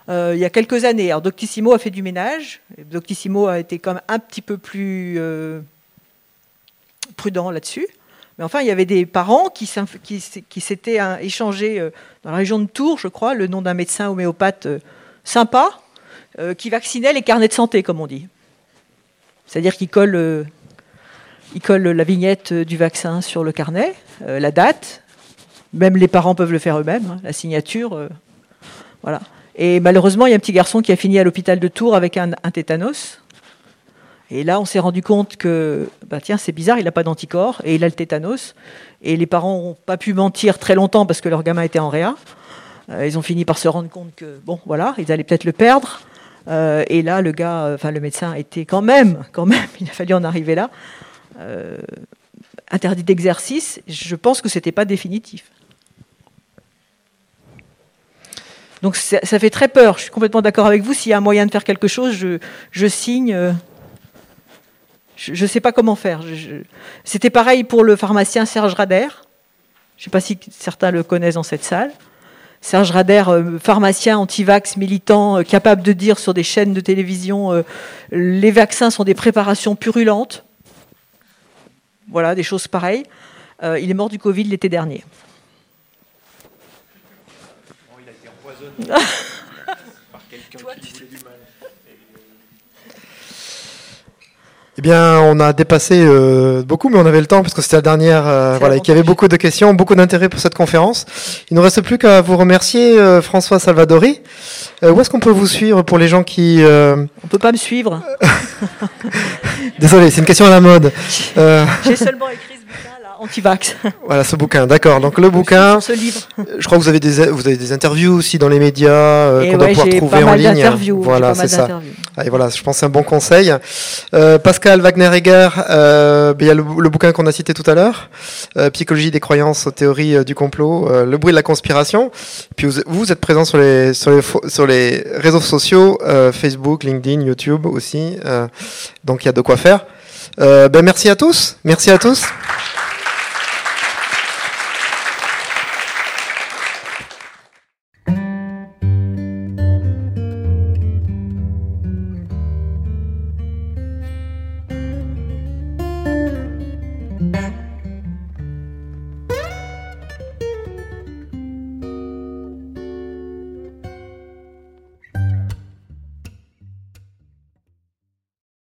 Euh, il y a quelques années. Alors Doctissimo a fait du ménage. Doctissimo a été quand même un petit peu plus euh, prudent là-dessus. Mais enfin, il y avait des parents qui, s'étaient échangés dans la région de Tours, je crois, le nom d'un médecin homéopathe sympa, qui vaccinait les carnets de santé, comme on dit. C'est-à-dire qu'il colle il colle la vignette du vaccin sur le carnet, euh, la date. Même les parents peuvent le faire eux-mêmes, hein, la signature. Euh, voilà. Et malheureusement, il y a un petit garçon qui a fini à l'hôpital de Tours avec un, tétanos. Et là, on s'est rendu compte que, bah tiens, c'est bizarre, il n'a pas d'anticorps et il a le tétanos. Et les parents n'ont pas pu mentir très longtemps parce que leur gamin était en réa. Euh, ils ont fini par se rendre compte que, bon, voilà, ils allaient peut-être le perdre. et là, le gars, enfin, le médecin était quand même, quand même, il a fallu en arriver là, euh, interdit d'exercice, je pense que ce n'était pas définitif. Donc ça, fait très peur. Je suis complètement d'accord avec vous. S'il y a un moyen de faire quelque chose, je, signe. Euh, je ne sais pas comment faire. C'était pareil pour le pharmacien Serge Rader. Je ne sais pas si certains le connaissent dans cette salle. Serge Rader, euh, pharmacien anti-vax militant, capable de dire sur des chaînes de télévision les vaccins sont des préparations purulentes. Voilà, des choses pareilles. Euh, il est mort du Covid l'été dernier. il a été empoisonné par quelqu'un qui voulait du mal. Eh bien, on a dépassé euh, beaucoup, mais on avait le temps parce que c'était la dernière, euh, voilà, qu'il y avait beaucoup de questions, beaucoup d'intérêt pour cette conférence. Il ne nous reste plus qu'à vous remercier, euh, François Salvadori. Euh, où est-ce qu'on peut vous suivre pour les gens qui... euh, On peut pas me suivre. Désolé, c'est une question à la mode. Euh, J'ai seulement écrit ce bouquin là, anti-vax. voilà, ce bouquin, d'accord. Donc le bouquin, ce livre. je crois que vous avez des, vous avez des interviews aussi dans les médias euh, qu'on doit ouais, pouvoir j'ai trouver pas en ligne. Voilà, c'est ça. Et voilà, je pense que c'est un bon conseil. Euh, Pascal Wagner-Egger, euh, ben, il y a le, bouquin qu'on a cité tout à l'heure, euh, Psychologie des croyances, théorie euh, du complot, euh, le bruit de la conspiration. Puis vous, vous êtes présent sur les, sur les, sur les réseaux sociaux, euh, Facebook, LinkedIn, YouTube aussi. donc il y a de quoi faire. Ben, merci à tous. Merci à tous.